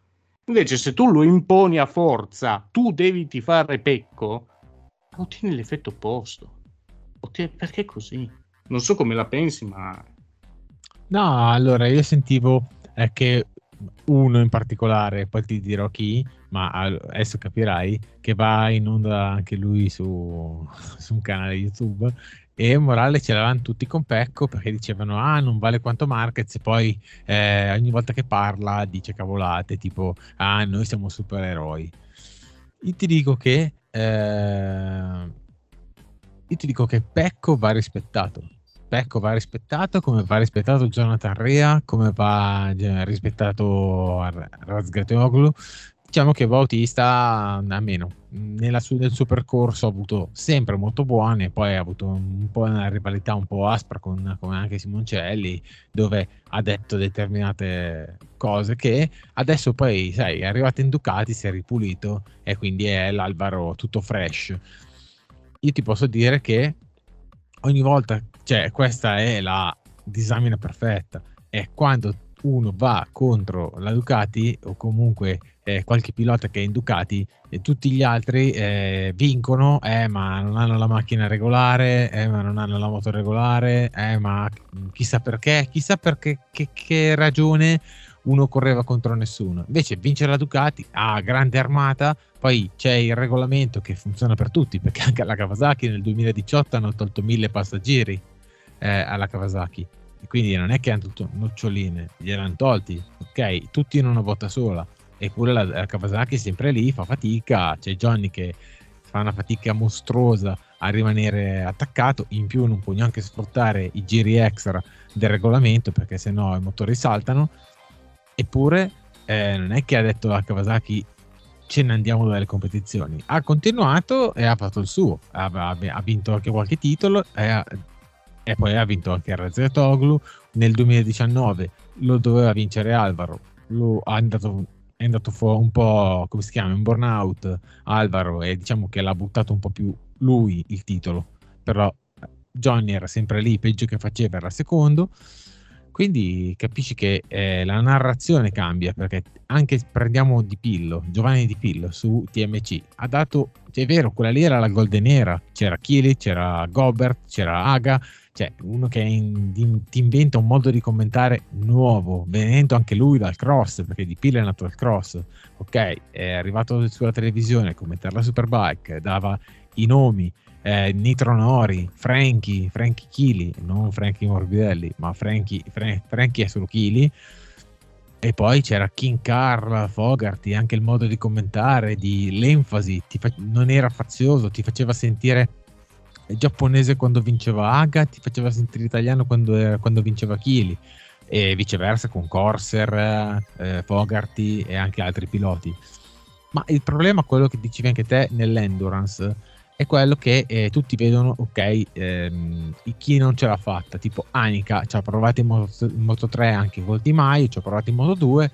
Invece, se tu lo imponi a forza, tu devi fare pecco, ottieni l'effetto opposto. Ottieni... Perché così? Non so come la pensi, ma. No, allora io sentivo eh, che uno in particolare, poi ti dirò chi, ma adesso capirai che va in onda anche lui su, su un canale YouTube e Morale ce l'avevano tutti con Pecco perché dicevano ah non vale quanto Marquez e poi eh, ogni volta che parla dice cavolate tipo ah noi siamo supereroi io ti dico che eh, io ti dico che Pecco va rispettato Pecco va rispettato come va rispettato Jonathan Rea come va eh, rispettato Razgatoglu diciamo che Bautista almeno nella su- nel suo percorso ha avuto sempre molto buone poi ha avuto un po' una rivalità un po' aspra con, con anche Simoncelli dove ha detto determinate cose che adesso poi sai è arrivato in Ducati si è ripulito e quindi è l'Alvaro tutto fresh. Io ti posso dire che ogni volta cioè questa è la disamina perfetta è quando uno va contro la Ducati o comunque eh, qualche pilota che è in Ducati e tutti gli altri eh, vincono, eh, ma non hanno la macchina regolare, eh, ma non hanno la moto regolare, eh, ma chissà perché, chissà perché, che, che ragione uno correva contro nessuno. Invece vince la Ducati, ha grande armata, poi c'è il regolamento che funziona per tutti, perché anche alla Kawasaki nel 2018 hanno tolto mille passeggeri eh, alla Kawasaki quindi non è che hanno tutto noccioline, gliel'hanno tolti, ok? Tutti in una botta sola. Eppure la, la Kawasaki è sempre lì, fa fatica. C'è Johnny che fa una fatica mostruosa a rimanere attaccato. In più, non può neanche sfruttare i giri extra del regolamento perché sennò i motori saltano. Eppure, eh, non è che ha detto la Kawasaki ce ne andiamo dalle competizioni. Ha continuato e ha fatto il suo. Ha, ha, ha vinto anche qualche titolo. E e poi ha vinto anche Razzetoglu nel 2019 lo doveva vincere Alvaro. Lo, è andato, è andato fuori un po' come si chiama un burnout Alvaro e diciamo che l'ha buttato un po' più lui il titolo. Però Johnny era sempre lì peggio che faceva era secondo. Quindi capisci che eh, la narrazione cambia perché anche prendiamo Di Pillo, Giovanni Di Pillo su TMC ha dato, cioè è vero, quella lì era la golden era, c'era Chili, c'era Gobert, c'era Aga, cioè uno che in, in, ti inventa un modo di commentare nuovo, venendo anche lui dal cross, perché Di Pillo è nato dal cross, ok, è arrivato sulla televisione a commentare la Superbike, dava i nomi, eh, Nitro Nori, Frankie, Frankie Chili, non Frankie Morbidelli, ma Frankie, Fra- Frankie è solo Chili. E poi c'era King Carl, Fogarty, anche il modo di commentare, di l'enfasi, fa- non era fazioso, ti faceva sentire giapponese quando vinceva Aga, ti faceva sentire italiano quando, quando vinceva Chili e viceversa con Corsair, eh, Fogarty e anche altri piloti. Ma il problema, quello che dicevi anche te nell'endurance, è quello che eh, tutti vedono, ok, ehm, chi non ce l'ha fatta, tipo Anika ci ha provato in Moto, in Moto 3 anche col Di Maio, ci ha provato in Moto 2,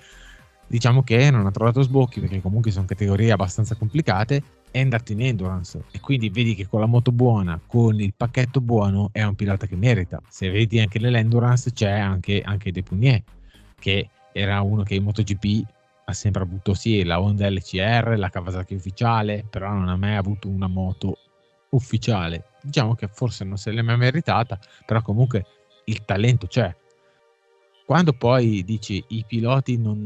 diciamo che non ha trovato sbocchi perché comunque sono categorie abbastanza complicate, è andato in endurance e quindi vedi che con la moto buona, con il pacchetto buono, è un pilota che merita. Se vedi anche nell'endurance c'è anche, anche De Pugné, che era uno che in MotoGP ha sempre avuto sì la Honda LCR, la Kawasaki ufficiale, però non ha mai avuto una moto ufficiale. Diciamo che forse non se l'è mai meritata, però comunque il talento c'è. Quando poi dici i piloti non,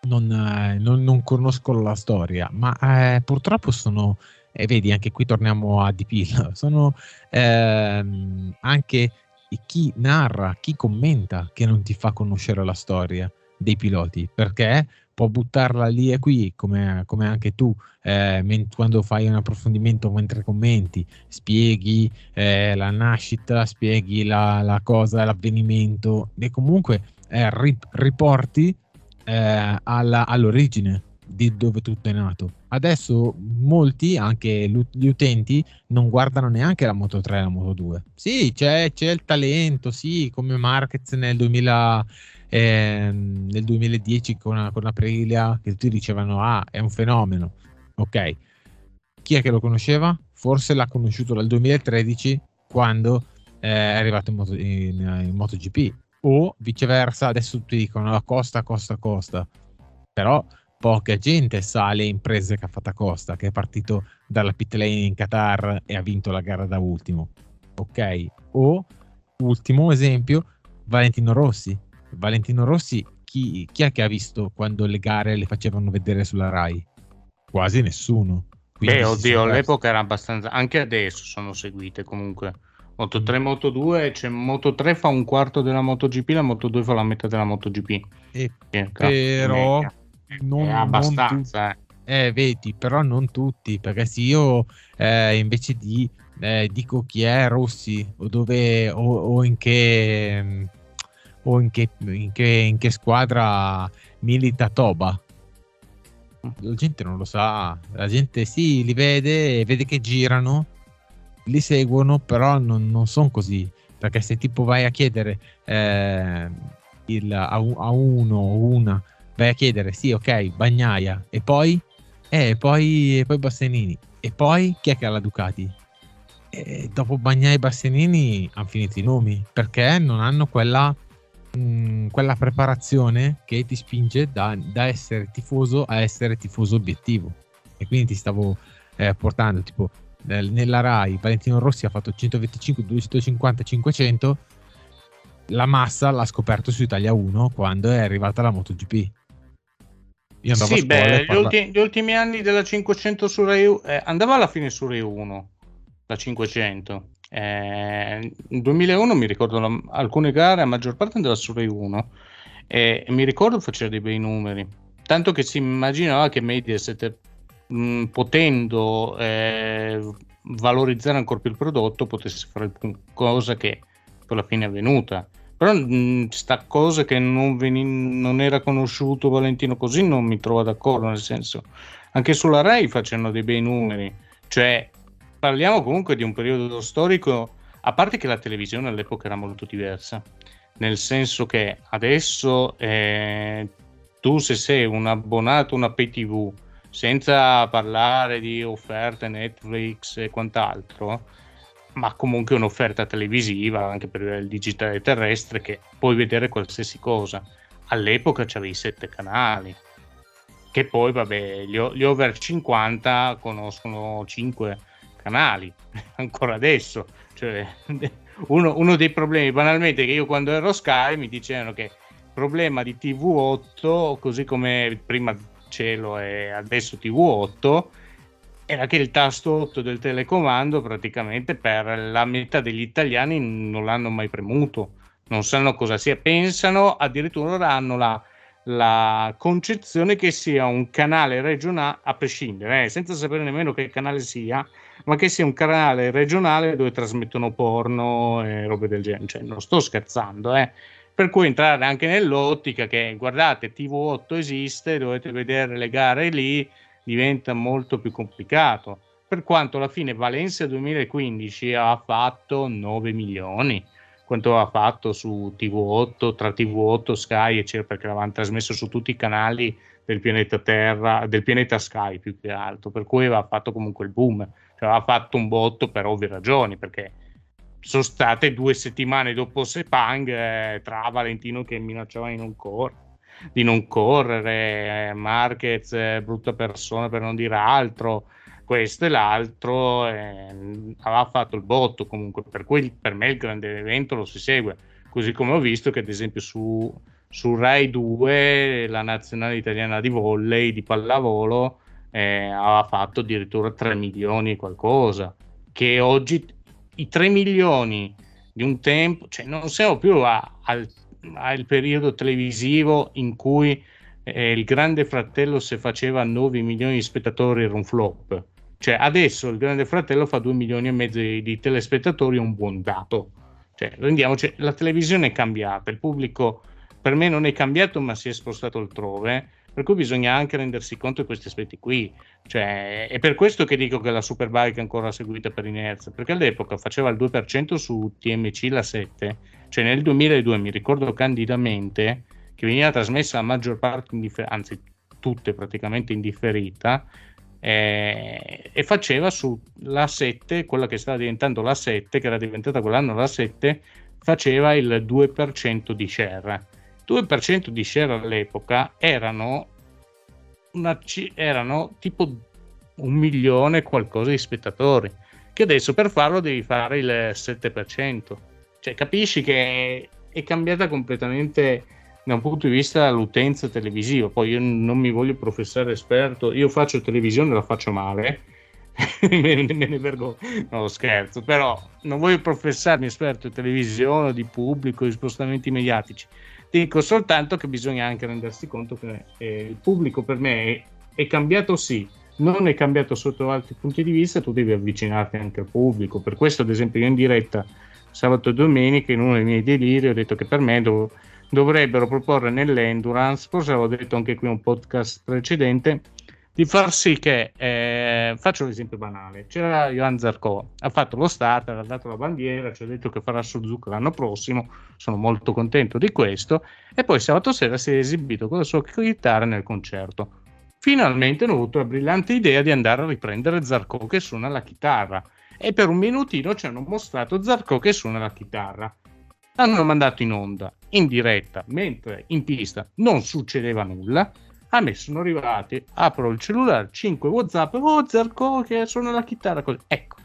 non, non, non conoscono la storia, ma eh, purtroppo sono, e eh, vedi anche qui torniamo a Dipil, sono ehm, anche chi narra, chi commenta che non ti fa conoscere la storia dei piloti perché può buttarla lì e qui come, come anche tu eh, quando fai un approfondimento mentre commenti spieghi eh, la nascita spieghi la, la, cosa l'avvenimento e comunque eh, rip- riporti eh, alla, all'origine di dove tutto è nato. Adesso molti, anche gli utenti, non guardano neanche la Moto 3 e la Moto 2. Sì, c'è, c'è il talento, sì, come Marquez nel, 2000, eh, nel 2010 con, con Aprilia, che tutti dicevano, ah, è un fenomeno. Ok, chi è che lo conosceva? Forse l'ha conosciuto dal 2013 quando eh, è arrivato in, moto, in, in MotoGP. O viceversa adesso tutti dicono Costa, Costa, Costa. Però poca gente sa le imprese che ha fatto Costa che è partito dalla pit lane in Qatar e ha vinto la gara da ultimo. Ok. O ultimo esempio Valentino Rossi Valentino Rossi chi, chi è che ha visto quando le gare le facevano vedere sulla Rai? Quasi nessuno. Beh, oddio, all'epoca era abbastanza. Anche adesso sono seguite comunque. Moto 3, Moto 2, cioè Moto 3 fa un quarto della MotoGP, la Moto 2 fa la metà della MotoGP. E però non, è abbastanza. Tu- eh, vedi, però non tutti, perché se io eh, invece di eh, dico chi è Rossi o dove o, o in che o in che, in che, in che squadra milita Toba la gente non lo sa la gente sì li vede vede che girano li seguono, però non, non sono così. Perché se tipo vai a chiedere eh, il, a, a, uno o una, vai a chiedere, sì, ok, Bagnaia, e poi? Eh, poi, e poi Bassanini. E poi chi è che ha la Ducati? E dopo Bagnaia e Bassanini hanno finito i nomi, perché non hanno quella, mh, mm, quella preparazione che ti spinge da, da, essere tifoso a essere tifoso obiettivo. E quindi ti stavo eh, portando tipo nella Rai Valentino Rossi ha fatto 125, 250, 500 la massa l'ha scoperto su Italia 1 quando è arrivata la MotoGP io andavo sì, beh, gli, ultimi, gli, ultimi, anni della 500 su Rai eh, andava alla fine su Rai 1 la 500 eh, nel 2001 mi ricordo la, alcune gare a maggior parte andava su Rai 1 e, mi ricordo faceva dei bei numeri. Tanto che si immaginava che Mediaset mh, mm, potendo eh, valorizzare ancora più il prodotto potesse fare cosa che poi alla fine è avvenuta. Però mh, mm, cosa che non, veni- non, era conosciuto Valentino così non mi trovo d'accordo nel senso anche sulla Rai facendo dei bei numeri. Cioè parliamo comunque di un periodo storico a parte che la televisione all'epoca era molto diversa nel senso che adesso eh, tu se sei un abbonato a una pay tv senza parlare di offerte Netflix e quant'altro, ma comunque un'offerta televisiva anche per il digitale terrestre che puoi vedere qualsiasi cosa. All'epoca c'avevi sette canali, che poi vabbè, gli, gli over 50 conoscono cinque canali, ancora adesso. Cioè, uno, uno dei problemi, banalmente, che io quando ero Sky mi dicevano che problema di TV8, così come prima cielo e adesso TV8 era che il tasto 8 del telecomando praticamente per la metà degli italiani non l'hanno mai premuto, non sanno cosa sia, pensano addirittura hanno la, la concezione che sia un canale regionale, a prescindere, eh, senza sapere nemmeno che canale sia, ma che sia un canale regionale dove trasmettono porno e robe del genere. Cioè, non sto scherzando, eh per cui entrare anche nell'ottica che guardate TV8 esiste, dovete vedere le gare lì, diventa molto più complicato. Per quanto alla fine Valencia 2015 ha fatto 9 milioni, quanto ha fatto su TV8, tra TV8, Sky, eccetera, perché l'avevano trasmesso su tutti i canali del pianeta Terra, del pianeta Sky più che altro, per cui aveva fatto comunque il boom, cioè aveva fatto un botto per ovvie ragioni, perché sono state due settimane dopo Sepang eh, tra Valentino che minacciava di non, cor- di non correre, eh, Marquez, eh, brutta persona per non dire altro, questo e l'altro, eh, aveva fatto il botto comunque, per cui per me il grande evento lo si segue, così come ho visto che ad esempio su, su Rai 2 la nazionale italiana di volley, di pallavolo, eh, aveva fatto addirittura 3 milioni e qualcosa, che oggi i 3 milioni di un tempo, cioè non siamo più a, al, al, periodo televisivo in cui eh, il Grande Fratello se faceva 9 milioni di spettatori era un flop. Cioè adesso il Grande Fratello fa 2 milioni e mezzo di, di telespettatori, è un buon dato. Cioè, rendiamoci, la televisione è cambiata, il pubblico per me non è cambiato ma si è spostato altrove, Per cui bisogna anche rendersi conto di questi aspetti qui. Cioè, è per questo che dico che la Superbike è ancora seguita per inerzia, perché all'epoca faceva il 2% su TMC la 7, cioè nel 2002 mi ricordo candidamente che veniva trasmessa la maggior parte, indiffer- anzi tutte praticamente indifferita, eh, e faceva sulla 7, quella che stava diventando la 7, che era diventata quell'anno la 7, faceva il 2% di share 2% di share all'epoca erano, una, erano tipo un milione qualcosa di spettatori, che adesso per farlo devi fare il 7%. Cioè capisci che è cambiata completamente da un punto di vista l'utenza televisiva. Poi io non mi voglio professare esperto, io faccio televisione e la faccio male. me, me ne vergogno, no scherzo, però non voglio professarmi esperto di televisione, di pubblico, di spostamenti mediatici Dico soltanto che bisogna anche rendersi conto che eh, il pubblico per me è, è, cambiato sì, non è cambiato sotto altri punti di vista, tu devi avvicinarti anche al pubblico. Per questo, ad esempio, io in diretta sabato e domenica, in uno dei miei deliri, ho detto che per me dov- dovrebbero proporre nell'endurance, forse avevo detto anche qui un podcast precedente, di far sì che, eh, faccio un esempio banale, c'era Johan Zarco, ha fatto lo starter, ha dato la bandiera, ci ha detto che farà Suzuka l'anno prossimo, sono molto contento di questo, e poi sabato sera si è esibito con la sua chitarra nel concerto. Finalmente hanno avuto la brillante idea di andare a riprendere Zarco che suona la chitarra, e per un minutino ci hanno mostrato Zarco che suona la chitarra. L'hanno mandato in onda, in diretta, mentre in pista non succedeva nulla, a me sono arrivati, apro il cellulare, 5 WhatsApp, oh Zarco che suona la chitarra, così. Ecco,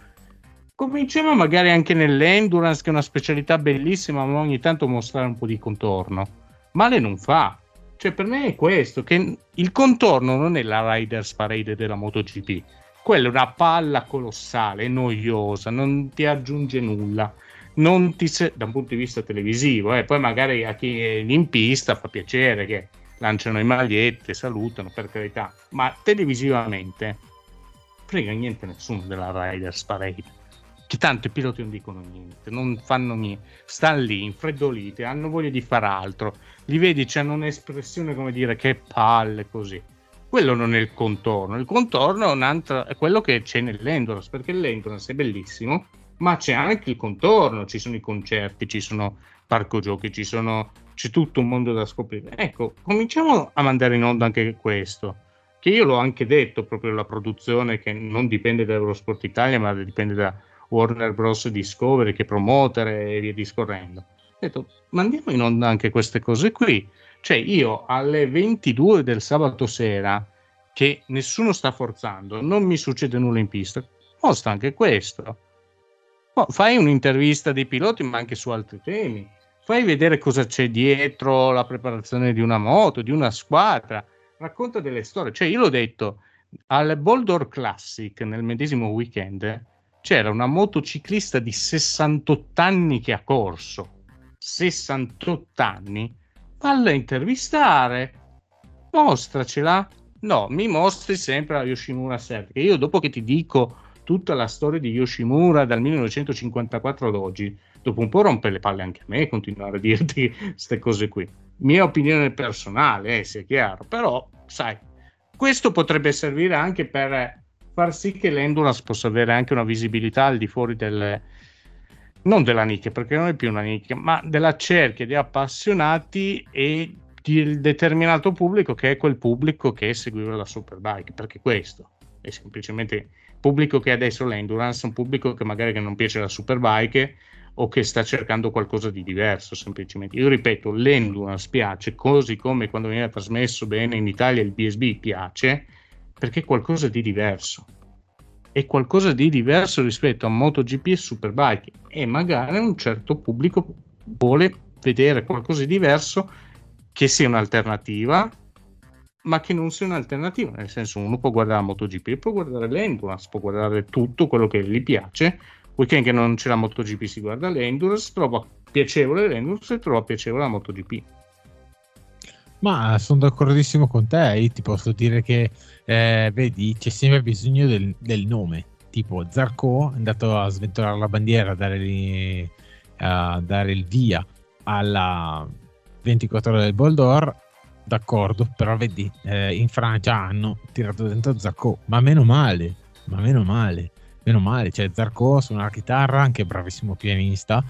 cominciamo magari anche nell'endurance, che è una specialità bellissima, ma ogni tanto mostrare un po' di contorno. Male non fa. Cioè, per me è questo, che il contorno non è la Riders Parade della MotoGP. Quella è una palla colossale, noiosa, non ti aggiunge nulla. Non ti se... da un punto di vista televisivo, eh. poi magari a chi è in pista fa piacere che lanciano le magliette, salutano, per carità, ma televisivamente frega niente nessuno della Riders Parade. Che tanto i piloti non dicono niente, non fanno niente, stanno lì infreddoliti, hanno voglia di fare altro. Li vedi, hanno un'espressione come dire che palle così. Quello non è il contorno, il contorno è, è quello che c'è nell'endurance, perché l'endurance è bellissimo, ma c'è anche il contorno, ci sono i concerti, ci sono parco giochi, ci sono c'è tutto un mondo da scoprire. Ecco, cominciamo a mandare in onda anche questo, che io l'ho anche detto proprio la produzione che non dipende da Eurosport Italia, ma dipende da Warner Bros. Discovery, che promotere e via discorrendo. Ho detto, mandiamo in onda anche queste cose qui. Cioè, io alle 22 del sabato sera, che nessuno sta forzando, non mi succede nulla in pista, mostra anche questo. Fai un'intervista dei piloti, ma anche su altri temi fai vedere cosa c'è dietro la preparazione di una moto, di una squadra, racconta delle storie. Cioè, io l'ho detto, al Boldor Classic nel medesimo weekend c'era una motociclista di 68 anni che ha corso. 68 anni? Falla intervistare, mostracela. No, mi mostri sempre la Yoshimura 7. Che io dopo che ti dico tutta la storia di Yoshimura dal 1954 ad oggi, dopo un po' rompe le palle anche a me continuare a dirti queste cose qui. Mia opinione personale, eh, sia chiaro, però sai, questo potrebbe servire anche per far sì che l'endurance possa avere anche una visibilità al di fuori del non della nicchia, perché non è più una nicchia, ma della cerchia di appassionati e del determinato pubblico che è quel pubblico che seguiva la Superbike, perché questo è semplicemente pubblico che adesso l'endurance, un pubblico che magari non piace la Superbike o che sta cercando qualcosa di diverso semplicemente. Io ripeto, l'endurance piace, così come quando viene trasmesso bene in Italia il BSB piace, perché è qualcosa di diverso. È qualcosa di diverso rispetto a MotoGP e Superbike e magari un certo pubblico vuole vedere qualcosa di diverso che sia un'alternativa ma che non sia un'alternativa, nel senso uno può guardare la MotoGP, può guardare l'Endurance, può guardare tutto quello che gli piace weekend che non c'è la MotoGP si guarda l'Endurance, trova piacevole l'Endurance e trova piacevole la MotoGP. Ma sono d'accordissimo con te, io ti posso dire che eh, vedi c'è sempre bisogno del, del, nome, tipo Zarco è andato a sventolare la bandiera, a dare, a dare il via alla 24 ore del Boldor. D'accordo, però vedi, eh, in Francia hanno tirato dentro Zarco, ma meno male, ma meno male, meno male, cioè Zarco suona la chitarra, anche bravissimo pianista,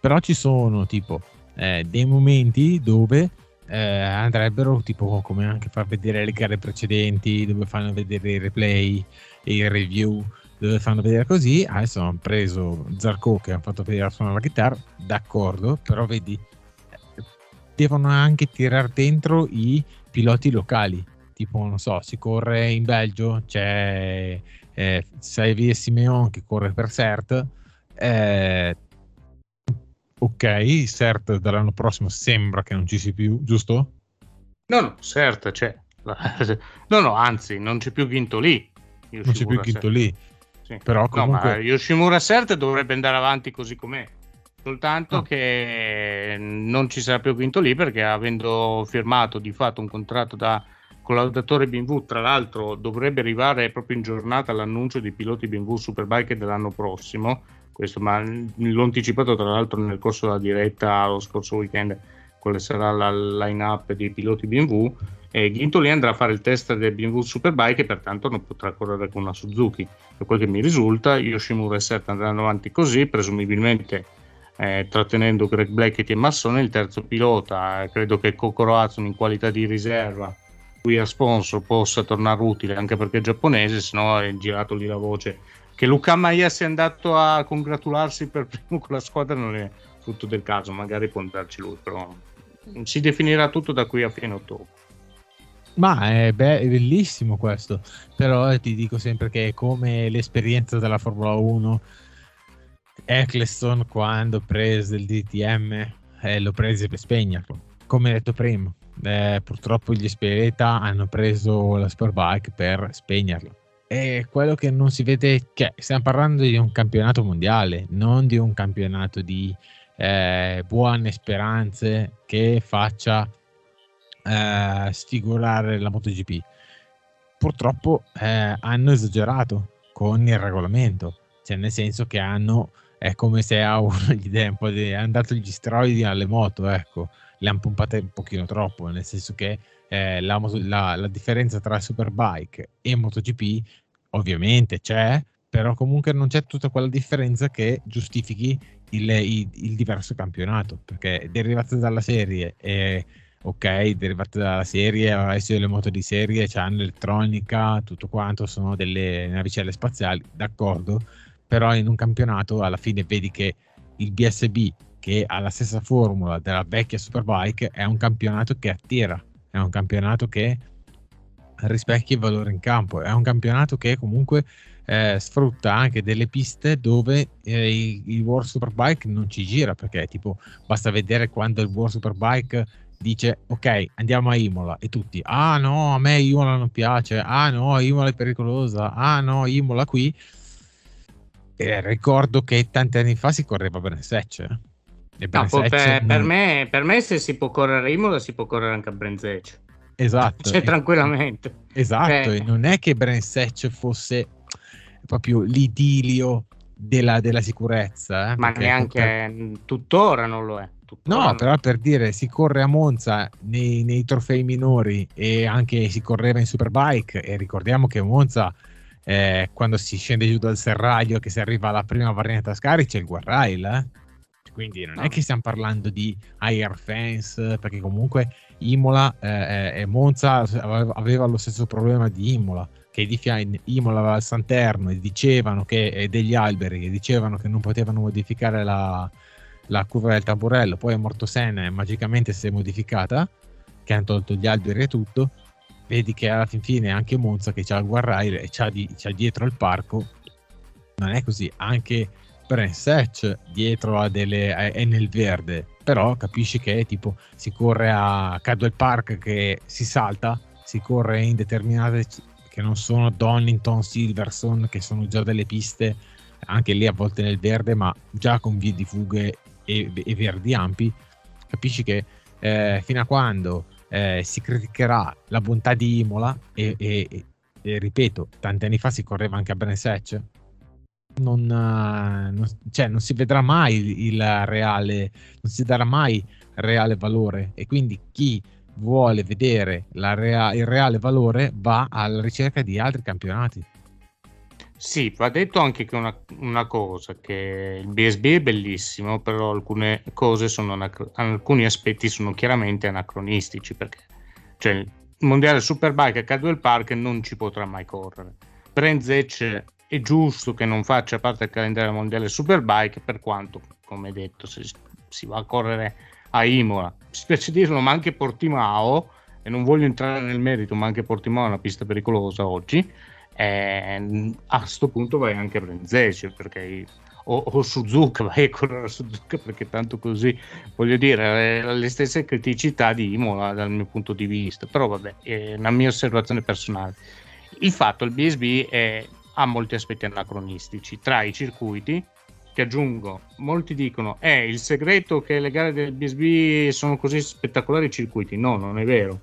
però ci sono tipo eh, dei momenti dove eh, andrebbero tipo come anche far vedere le gare precedenti, dove fanno vedere i replay, i review, dove fanno vedere così, adesso hanno preso Zarco che hanno fatto vedere suonare la chitarra, d'accordo, però vedi, devono anche tirare dentro i piloti locali, tipo non so, si corre in Belgio, c'è eh, Xavier Simeon che corre per CERT, eh, ok, CERT dall'anno prossimo sembra che non ci sia più, giusto? No, no, CERT c'è. No, no, anzi, non c'è più Ginto lì. Non c'è più Ginto lì. Sì. Però comunque... No, Yoshimura Cert dovrebbe andare avanti così com'è. Soltanto oh. che non ci sarà più quinto lì perché avendo firmato di fatto un contratto da collaudatore BMW, tra l'altro dovrebbe arrivare proprio in giornata l'annuncio dei piloti BMW Superbike dell'anno prossimo, questo, ma l'ho anticipato tra l'altro nel corso della diretta lo scorso weekend, quale sarà la line-up dei piloti BMW e Ghintoli andrà a fare il test del BMW Superbike e pertanto non potrà correre con una Suzuki. Per quel che mi risulta, Yoshimura e Seth andranno avanti così, presumibilmente eh, trattenendo Greg Blackett e Massone. Il terzo pilota, credo che Kokoro Hatsune in qualità di riserva qui a sponsor possa tornare utile anche perché è giapponese, se no è girato lì la voce che Luca Maia sia andato a congratularsi per primo con la squadra non è frutto del caso, magari può andarci lui, però si definirà tutto da qui a fine ottobre. Ma è, be- è, bellissimo questo, però ti dico sempre che è come l'esperienza della Formula 1, Eccleston quando prese il DTM eh, lo prese per spegnerlo, come detto prima. Eh, purtroppo gli Spirita hanno preso la Superbike per spegnerlo. E quello che non si vede, che stiamo parlando di un campionato mondiale, non di un campionato di eh, buone speranze che faccia eh, sfigurare la MotoGP. Purtroppo eh, hanno esagerato con il regolamento, cioè nel senso che hanno, è come se a uno gli dà un po' di, hanno dato gli steroidi alle moto, ecco, le hanno pompate un pochino troppo, nel senso che eh, la, la, la differenza tra Superbike e MotoGP ovviamente c'è, però comunque non c'è tutta quella differenza che giustifichi il, il, il diverso campionato, perché derivato dalla serie e ok, derivate dalla serie, adesso le moto di serie hanno elettronica, tutto quanto, sono delle navicelle spaziali, d'accordo, però in un campionato alla fine vedi che il BSB, che ha la stessa formula della vecchia Superbike, è un campionato che attira, è un campionato che rispecchia il valore in campo, è un campionato che comunque eh, sfrutta anche delle piste dove eh, il, World Superbike non ci gira, perché tipo basta vedere quando il World Superbike dice ok andiamo a Imola e tutti ah no a me Imola non piace ah no Imola è pericolosa ah no Imola qui e ricordo che tanti anni fa si correva a Brensecce eh. No, per, per, me, per, me, se si può correre a Imola si può correre anche a Brensecce esatto cioè tranquillamente esatto eh. e non è che Brensecce fosse proprio l'idilio della, della sicurezza eh, ma neanche poter... tuttora non lo è No, però per dire, si corre a Monza nei, nei, trofei minori e anche si correva in Superbike e ricordiamo che Monza eh, quando si scende giù dal serraglio che si arriva alla prima variante a Scari c'è il guardrail eh? Quindi non no. è che stiamo parlando di air fence perché comunque Imola eh, e Monza aveva lo stesso problema di Imola che di Imola aveva il Santerno e dicevano che e degli alberi e dicevano che non potevano modificare la, la curva del tamburello, poi è morto Senna e magicamente si è modificata, che hanno tolto gli alberi e tutto, vedi che alla fin fine anche Monza che c'ha il guardrail e c'ha, di, c'ha dietro il parco, non è così, anche Brensec dietro a delle, è nel verde, però capisci che tipo si corre a Cadwell Park che si salta, si corre in determinate che non sono Donington, Silverson, che sono già delle piste anche lì a volte nel verde, ma già con vie di fughe e, e verdi ampi, capisci che eh, fino a quando eh, si criticherà la bontà di Imola e, e, e, ripeto, tanti anni fa si correva anche a Brensec, non, non, cioè, non si vedrà mai il reale, non si darà mai reale valore e quindi chi vuole vedere rea- il reale valore va alla ricerca di altri campionati. Sì, va detto anche che una, una, cosa, che il BSB è bellissimo, però alcune cose sono anacro- alcuni aspetti sono chiaramente anacronistici, perché cioè, il mondiale Superbike a Cadwell Park non ci potrà mai correre. Brenzec è giusto che non faccia parte del calendario mondiale Superbike, per quanto, come detto, si, si va a correre a Imola. Mi spiace dirlo, ma anche Portimao, e non voglio entrare nel merito, ma anche Portimao è una pista pericolosa oggi eh, a questo punto vai anche a Brenzece perché o, o Suzuka vai a correre a Suzuka perché tanto così voglio dire le, le stesse criticità di Imola dal mio punto di vista però vabbè è una mia osservazione personale il fatto il BSB è, ha molti aspetti anacronistici tra i circuiti che aggiungo molti dicono è eh, il segreto che le gare del BSB sono così spettacolari i circuiti no non è vero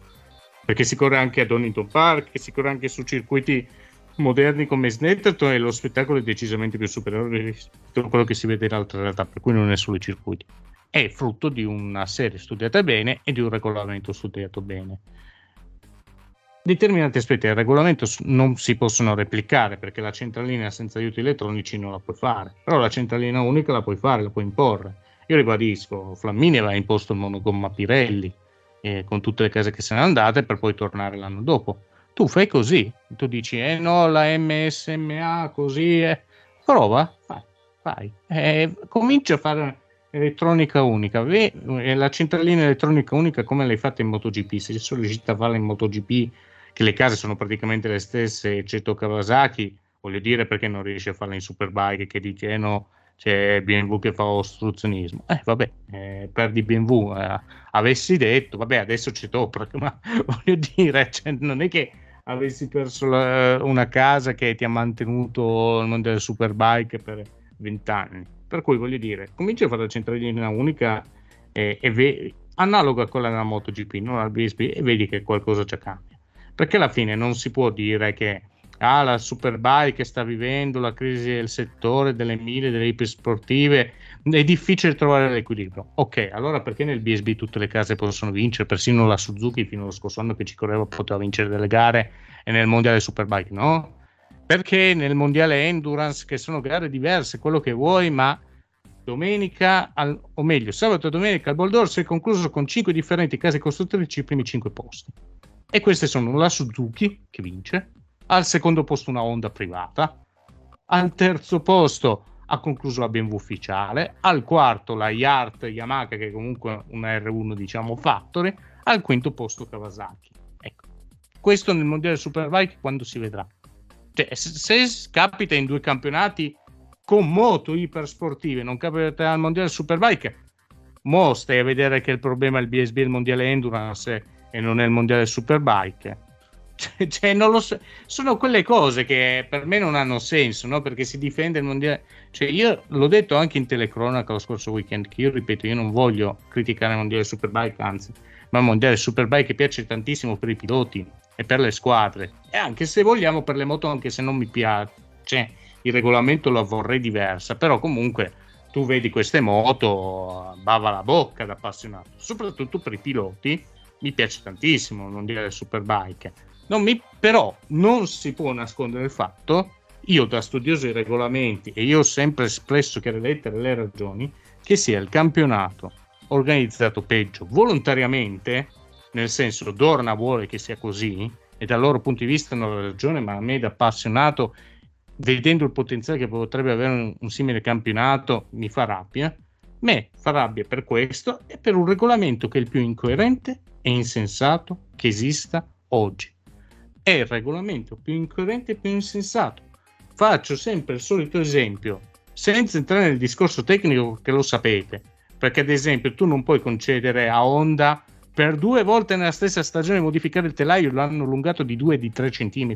perché si corre anche a Donington Park si corre anche su circuiti moderni come Snetterton e lo spettacolo è decisamente più superiore rispetto a quello che si vede in altre realtà, per cui non è solo i circuiti. È frutto di una serie studiata bene e di un regolamento studiato bene. Determinati aspetti del regolamento non si possono replicare perché la centralina senza aiuti elettronici non la puoi fare, però la centralina unica la puoi fare, la puoi imporre. Io ribadisco, Flammini aveva imposto il monogomma Pirelli eh, con tutte le case che se ne andate per poi tornare l'anno dopo tu fai così, tu dici, eh no, la MSMA così, eh. prova, fai, fai. Eh, comincia a fare elettronica unica, Beh, la centralina elettronica unica come l'hai fatta in MotoGP, se sono riuscita a farla in MotoGP, che le case sono praticamente le stesse, eccetto Kawasaki, voglio dire perché non riesci a farla in Superbike, che dici, eh no, c'è BMW che fa ostruzionismo. Eh, vabbè, eh, perdi BMW. Eh, avessi detto, vabbè, adesso c'è Toprak, ma voglio dire, cioè, non è che avessi perso la, una casa che ti ha mantenuto il mondo del superbike per vent'anni. Per cui voglio dire, cominci a fare la centralina unica e, e ve- analoga a quella della MotoGP, non al BSB, e vedi che qualcosa già cambia. Perché alla fine non si può dire che ah, la Superbike sta vivendo la crisi del settore delle mille, delle ipersportive, è difficile trovare l'equilibrio. Ok, allora perché nel BSB tutte le case possono vincere? Persino la Suzuki fino allo scorso anno che ci correva poteva vincere delle gare e nel mondiale Superbike no? Perché nel mondiale Endurance, che sono gare diverse, quello che vuoi, ma domenica, al, o meglio, sabato e domenica al Boldor si è concluso con 5 differenti case costruttrici i primi 5 posti. E queste sono la Suzuki, che vince, al secondo posto una Honda privata, al terzo posto ha concluso la BMW ufficiale, al quarto la Yart Yamaha che è comunque una R1 diciamo factory, al quinto posto Kawasaki. Ecco, questo nel mondiale Superbike quando si vedrà. Cioè, se, capita in due campionati con moto ipersportive, non capita al mondiale Superbike, mo stai a vedere che il problema è il BSB, il mondiale Endurance e non è il mondiale Superbike cioè, cioè, non lo so. Sono quelle cose che per me non hanno senso, no? Perché si difende il mondiale. Cioè, io l'ho detto anche in telecronaca lo scorso weekend, che io ripeto, io non voglio criticare il mondiale Superbike, anzi, ma il mondiale Superbike piace tantissimo per i piloti e per le squadre. E anche se vogliamo per le moto, anche se non mi piace, cioè, il regolamento lo vorrei diversa, però comunque tu vedi queste moto, bava la bocca da appassionato, soprattutto per i piloti. Mi piace tantissimo il mondiale Superbike non mi, però non si può nascondere il fatto, io da studioso dei regolamenti, e io ho sempre espresso chiare lettere le ragioni, che sia il campionato organizzato peggio volontariamente, nel senso Dorna vuole che sia così, e dal loro punto di vista hanno ragione, ma a me da appassionato, vedendo il potenziale che potrebbe avere un, un simile campionato, mi fa rabbia. Me fa rabbia per questo e per un regolamento che è il più incoerente e insensato che esista oggi è il regolamento più incoerente e più insensato. Faccio sempre il solito esempio, senza entrare nel discorso tecnico che lo sapete, perché ad esempio tu non puoi concedere a Honda per due volte nella stessa stagione modificare il telaio, l'hanno allungato di 2 di 3 cm.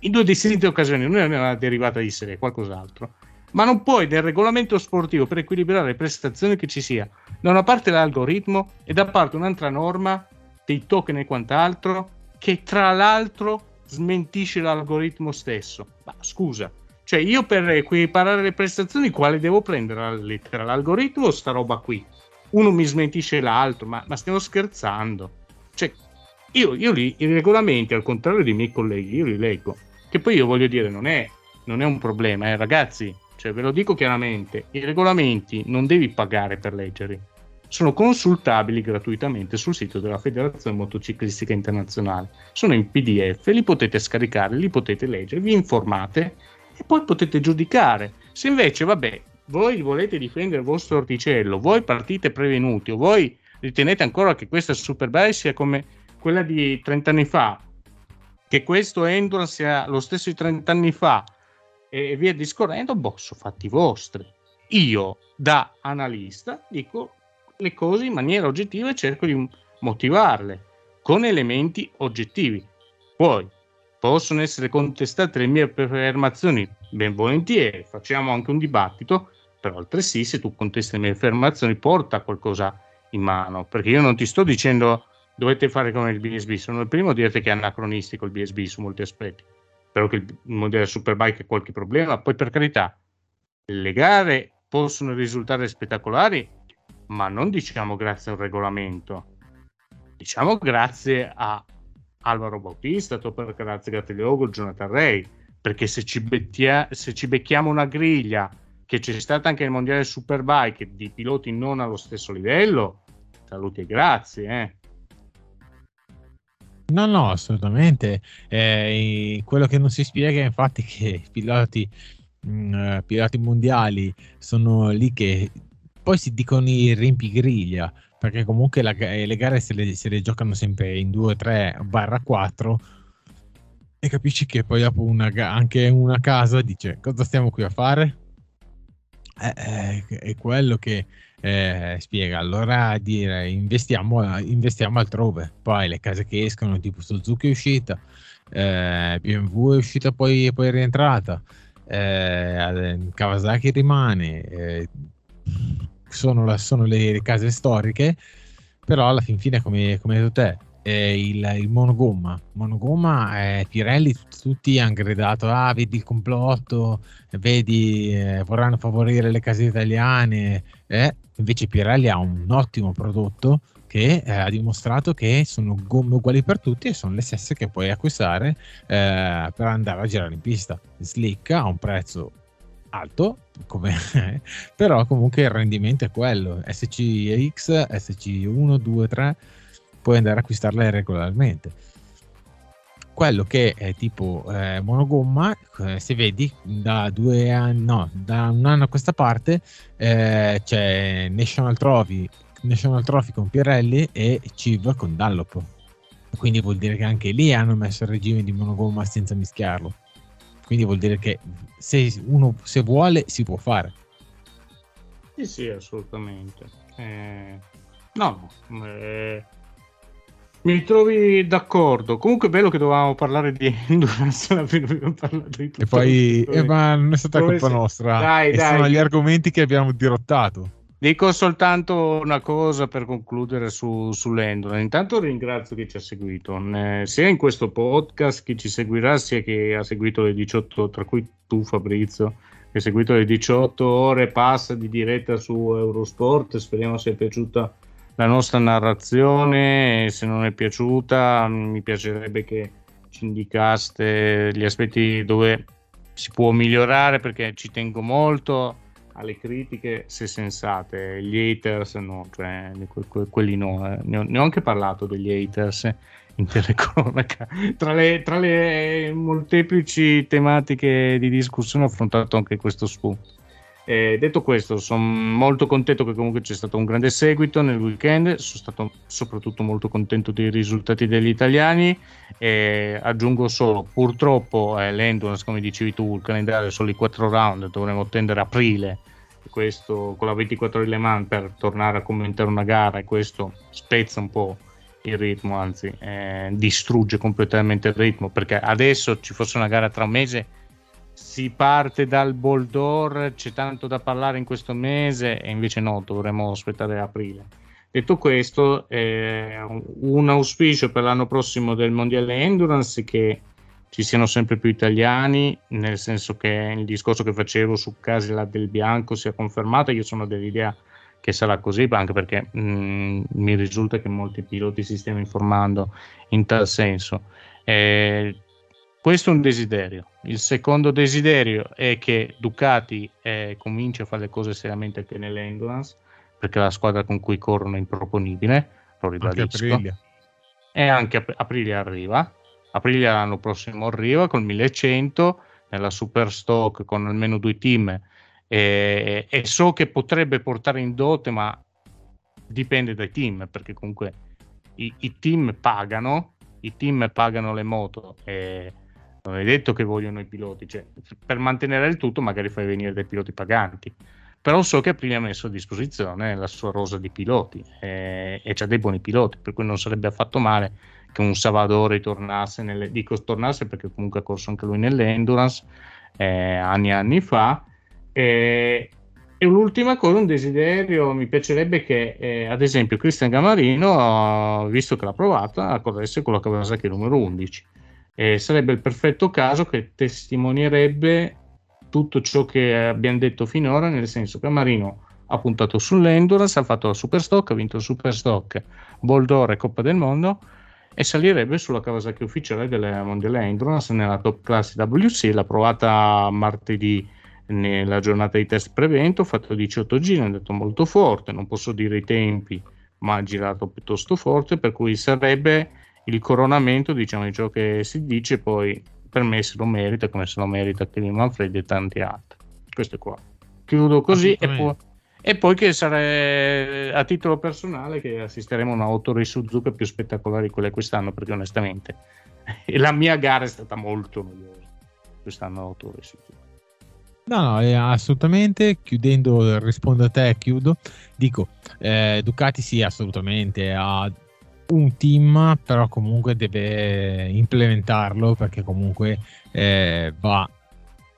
In due distinte occasioni, non è una derivata di serie, qualcos'altro. Ma non puoi nel regolamento sportivo per equilibrare le prestazioni che ci sia da una parte l'algoritmo e da parte un'altra norma dei token e quant'altro che tra l'altro smentisce l'algoritmo stesso. Ma scusa, cioè io per equiparare le prestazioni quale devo prendere la lettera? L'algoritmo o sta roba qui? Uno mi smentisce l'altro, ma, ma stiamo scherzando. Cioè, io, io li, i regolamenti, al contrario dei miei colleghi, io li leggo. Che poi io voglio dire, non è, non è un problema, eh, ragazzi. Cioè, ve lo dico chiaramente, i regolamenti non devi pagare per leggerli. Sono consultabili gratuitamente sul sito della Federazione Motociclistica Internazionale. Sono in PDF, li potete scaricare, li potete leggere, vi informate e poi potete giudicare. Se invece, vabbè, voi volete difendere il vostro orticello, voi partite prevenuti o voi ritenete ancora che questa Superbike sia come quella di 30 anni fa, che questo Endurance sia lo stesso di 30 anni fa e via discorrendo, boh, sono fatti vostri. Io, da analista, dico le cose in maniera oggettiva e cerco di motivarle con elementi oggettivi. Poi possono essere contestate le mie affermazioni, ben volentieri, facciamo anche un dibattito, però altresì se tu contesti le mie affermazioni porta qualcosa in mano, perché io non ti sto dicendo dovete fare come il BSB, sono il primo a dirti che è anacronistico il BSB su molti aspetti, però che il modello Superbike ha qualche problema, poi per carità, le gare possono risultare spettacolari, ma non diciamo grazie a un regolamento, diciamo grazie a Alvaro Bautista, Topper Carazzi Gatteliogo, Jonathan Ray, perché se ci, bettia, se ci becchiamo una griglia che c'è stata anche il mondiale Superbike di piloti non allo stesso livello, saluti e grazie. Eh. No, no, assolutamente. Eh, quello che non si spiega è infatti che i piloti, mh, mm, eh, piloti mondiali sono lì che poi si dicono i riempigriglia, perché comunque la, le gare se le, se le, giocano sempre in 2, 3, barra 4 e capisci che poi dopo una, anche una casa dice cosa stiamo qui a fare? Eh, eh, è quello che eh, spiega. Allora dire investiamo, investiamo altrove. Poi le case che escono, tipo Suzuki è uscita, eh, BMW è uscita poi, poi è rientrata, eh, Kawasaki rimane. Eh, sono, la, sono le, le, case storiche, però alla fin fine, come, come hai detto te, il, il monogomma. Monogomma, eh, Pirelli tutti hanno gridato, ah vedi il complotto, vedi, eh, vorranno favorire le case italiane. Eh? Invece Pirelli ha un ottimo prodotto che eh, ha dimostrato che sono gomme uguali per tutti e sono le stesse che puoi acquistare eh, per andare a girare in pista. Slick ha un prezzo alto, come, però comunque il rendimento è quello. SCX, SC1, 2, 3, puoi andare a acquistarle regolarmente. Quello che è tipo eh, monogomma, eh, se vedi, da due anni, no, da un anno a questa parte eh, c'è National Trophy, National Trophy con Pirelli e Civ con Dallop. Quindi vuol dire che anche lì hanno messo il regime di monogomma senza mischiarlo quindi vuol dire che se uno se vuole si può fare. Sì, sì, assolutamente. Eh, no, eh, mi trovi d'accordo. Comunque è bello che dovevamo parlare di endurance alla fine abbiamo parlato di tutto. E poi, eh, ma non è stata colpa nostra. Dai, dai. Sono gli argomenti che abbiamo dirottato. Dico soltanto una cosa per concludere su, sull'Endurance. Intanto ringrazio chi ci ha seguito, eh, sia in questo podcast, chi ci seguirà, sia che ha seguito le 18, tra cui tu Fabrizio, che hai seguito le 18 ore passa di diretta su Eurosport. Speriamo sia piaciuta la nostra narrazione. Se non è piaciuta, mi piacerebbe che ci indicaste gli aspetti dove si può migliorare perché ci tengo molto alle critiche se sensate, gli haters no, cioè que- que- quelli no, eh. ne, ho, anche parlato degli haters in telecronaca, tra le, tra le molteplici tematiche di discussione ho affrontato anche questo spunto. Eh, detto questo, sono molto contento che comunque c'è stato un grande seguito nel weekend, sono stato soprattutto molto contento dei risultati degli italiani. Eh, aggiungo solo, purtroppo eh, l'Endurance, come dicevi tu, il calendario sono i 4 round, dovremo attendere aprile questo con la 24 ore Le Mans per tornare a commentare una gara e questo spezza un po' il ritmo, anzi eh, distrugge completamente il ritmo perché adesso ci fosse una gara tra un mese si parte dal Boldor, c'è tanto da parlare in questo mese e invece no, dovremmo aspettare aprile. Detto questo, eh, un auspicio per l'anno prossimo del Mondiale Endurance che ci siano sempre più italiani, nel senso che il discorso che facevo su Casila del Bianco sia confermato. Io sono dell'idea che sarà così, anche perché mh, mm, mi risulta che molti piloti si stiano informando in tal senso. Eh, questo è un desiderio. Il secondo desiderio è che Ducati eh, cominci a fare le cose seriamente anche nell'endurance, perché la squadra con cui corrono è improponibile, lo ribadisco. Anche e anche Aprilia arriva. Aprilia l'anno prossimo arriva col 1100 nella super stock con almeno due team e, e, so che potrebbe portare in dote, ma dipende dai team, perché comunque i, i team pagano, i team pagano le moto e non è detto che vogliono i piloti, cioè, per mantenere il tutto magari fai venire dei piloti paganti. Però so che Aprilia ha messo a disposizione la sua rosa di piloti e, e c'ha dei buoni piloti, per cui non sarebbe affatto male che un Salvador tornasse, nelle, dico tornasse perché comunque ha corso anche lui nell'endurance eh, anni e anni fa e, e l'ultima cosa, un desiderio, mi piacerebbe che eh, ad esempio Cristian Gamarino, visto che l'ha provata, corresse con la Kawasaki numero 11. E sarebbe il perfetto caso che testimonierebbe tutto ciò che abbiamo detto finora, nel senso che Marino ha puntato sull'Endurance, ha fatto la Superstock, ha vinto il Superstock, Boldore Coppa del Mondo e salirebbe sulla Kawasaki ufficiale delle Mondiale Endurance nella top class WC, l'ha provata martedì nella giornata di test prevento, ho fatto 18 giri, è andato molto forte, non posso dire i tempi, ma ha girato piuttosto forte, per cui sarebbe il coronamento diciamo, di ciò che si dice, poi per me se lo merita, come se lo merita Kevin Manfredi e tanti altri. Questo è qua. Chiudo così e poi, e poi che sarà a titolo personale che assisteremo a una Autori Suzuka più spettacolare di quelle quest'anno, perché onestamente la mia gara è stata molto noiosa quest'anno Autori Suzuka. No, no, eh, assolutamente. Chiudendo, rispondo a te, chiudo. Dico, eh, Ducati sì, assolutamente, ha un team, però comunque deve implementarlo perché comunque eh, va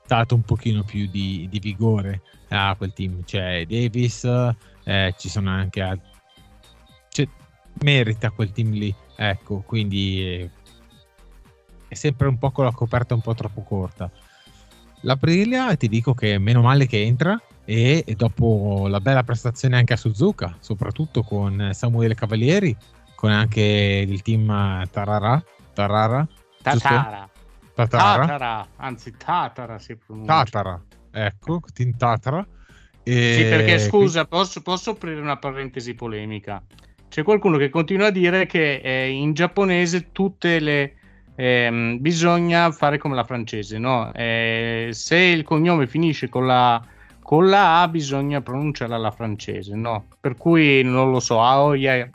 dato un pochino più di, di, vigore a quel team. C'è Davis, eh, ci sono anche altri. Cioè, merita quel team lì, ecco, quindi eh, è sempre un po' con la coperta un po' troppo corta l'Aprilia ti dico che meno male che entra e, e, dopo la bella prestazione anche a Suzuka, soprattutto con Samuele Cavalieri, con anche il team Tarara, Tarara, Tatara. Tatara. Tatara, anzi Tatara si pronuncia. Tatara, ecco, team Tatara. E... Sì, perché scusa, posso, posso, aprire una parentesi polemica? C'è qualcuno che continua a dire che eh, in giapponese tutte le ehm, bisogna fare come la francese, no? Eh, se il cognome finisce con la, con la A, bisogna pronunciarla alla francese, no? Per cui non lo so, Aoya,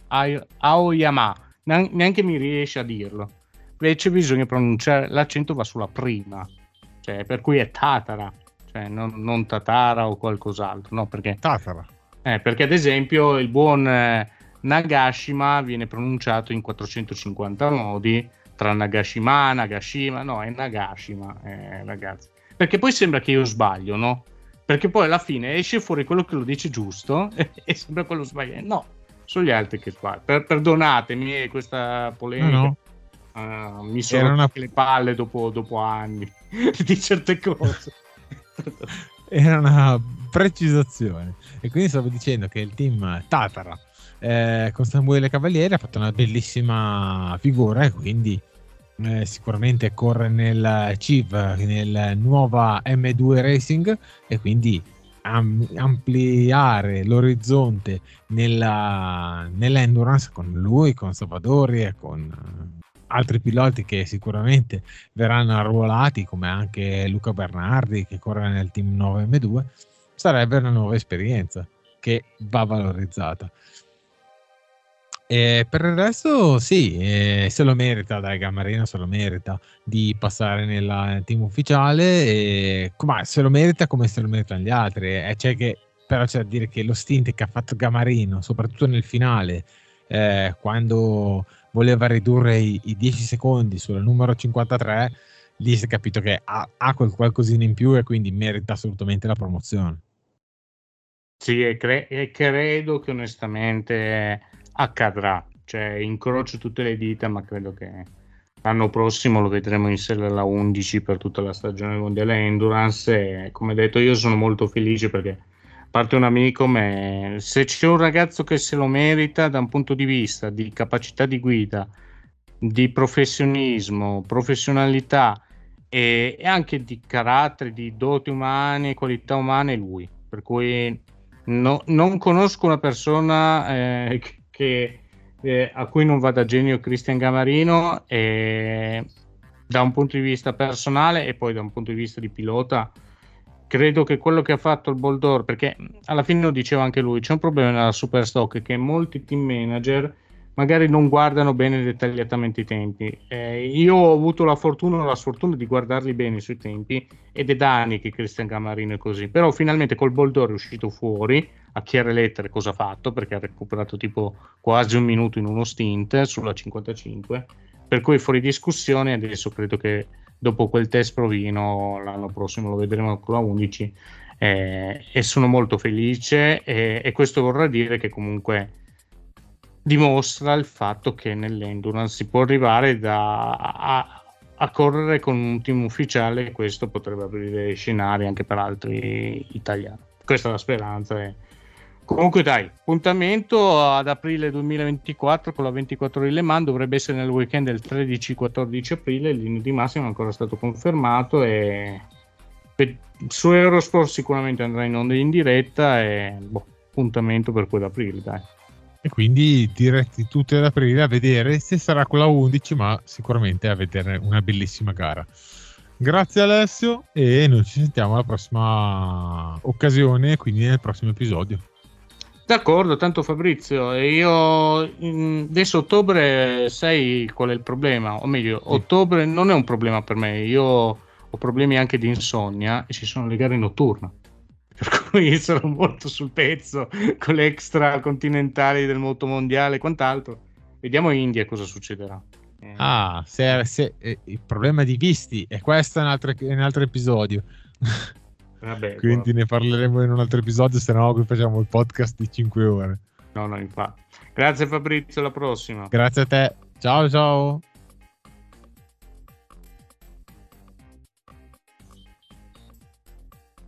Aoyama, neanche mi riesce a dirlo. Invece bisogna pronunciare, l'accento va sulla prima, cioè, per cui è Tatara, cioè non, non Tatara o qualcos'altro, no? Perché, Tatara. Eh, perché ad esempio il buon eh, Nagashima viene pronunciato in 450 modi, tra Nagashima, Nagashima, no, è Nagashima, eh, ragazzi. Perché poi sembra che io sbaglio, no? Perché poi alla fine esce fuori quello che lo dice giusto e, sembra quello sbagliato. No, sono gli altri che sbagliano. Per, perdonatemi questa polemica. No, no. Uh, mi sono una... le palle dopo, dopo anni di certe cose. Era una precisazione. E quindi stavo dicendo che il team Tatara eh, con Samuele Cavalieri ha fatto una bellissima figura e quindi eh, sicuramente corre nel CIV, nel nuova M2 Racing e quindi am- ampliare l'orizzonte nella, nell'endurance con lui, con Salvadori e con altri piloti che sicuramente verranno arruolati come anche Luca Bernardi che corre nel team 9M2 sarebbe una nuova esperienza che va valorizzata e per il resto, sì, eh, se lo merita, dai, Gamarino se lo merita di passare nel team ufficiale, e, ma se lo merita come se lo meritano gli altri. E c'è che, però c'è da dire che lo stint che ha fatto Gamarino, soprattutto nel finale, eh, quando voleva ridurre i, i, 10 secondi sulla numero 53, lì si è capito che ha, ha quel qualcosina in più e quindi merita assolutamente la promozione. Sì, e, cre- e credo che onestamente accadrà. Cioè, incrocio tutte le dita, ma credo che l'anno prossimo lo vedremo in serie alla 11 per tutta la stagione mondiale endurance. E come detto, io sono molto felice perché parte un amico, ma se c'è un ragazzo che se lo merita da un punto di vista di capacità di guida, di professionismo, professionalità e, e anche di carattere, di doti umane, qualità umane, lui. Per cui no, non conosco una persona eh, che, eh, a cui non vada genio Cristian Gamarino e da un punto di vista personale e poi da un punto di vista di pilota credo che quello che ha fatto il Boldor, perché alla fine lo diceva anche lui, c'è un problema nella Superstock che molti team manager magari non guardano bene dettagliatamente i tempi. Eh, io ho avuto la fortuna o la sfortuna di guardarli bene sui tempi ed è da anni che Cristian Gamarino è così, però finalmente col Boldor è uscito fuori a chiare lettere cosa ha fatto perché ha recuperato tipo quasi un minuto in uno stint sulla 55 per cui fuori discussione adesso credo che dopo quel test provino l'anno prossimo lo vedremo con la 11 eh, e sono molto felice e, e, questo vorrà dire che comunque dimostra il fatto che nell'endurance si può arrivare da, a, a, correre con un team ufficiale e questo potrebbe aprire scenari anche per altri italiani questa è la speranza eh. Comunque dai, appuntamento ad aprile 2024 con la 24 di Le Mans, dovrebbe essere nel weekend del 13-14 aprile, il di massimo è ancora stato confermato e su Eurosport sicuramente andrà in onda in diretta e boh, appuntamento per quell'aprile dai. E quindi diretti tutti ad aprile a vedere se sarà quella 11, ma sicuramente a vedere una bellissima gara. Grazie Alessio e noi ci sentiamo alla prossima occasione, quindi nel prossimo episodio. D'accordo, tanto Fabrizio, io adesso ottobre sai qual è il problema, o meglio, sì. ottobre non è un problema per me, io ho problemi anche di insonnia e ci sono le gare notturne, per cui sono molto sul pezzo con le extra continentali del motomondiale e quant'altro. Vediamo in India cosa succederà. Eh. Ah, se, se, eh, il problema di visti, e questo è un altro, un altro episodio. Vabbè, Quindi ne parleremo in un altro episodio, se no qui facciamo il podcast di 5 ore. No, no, infatti. Grazie Fabrizio, alla prossima. Grazie a te. Ciao ciao.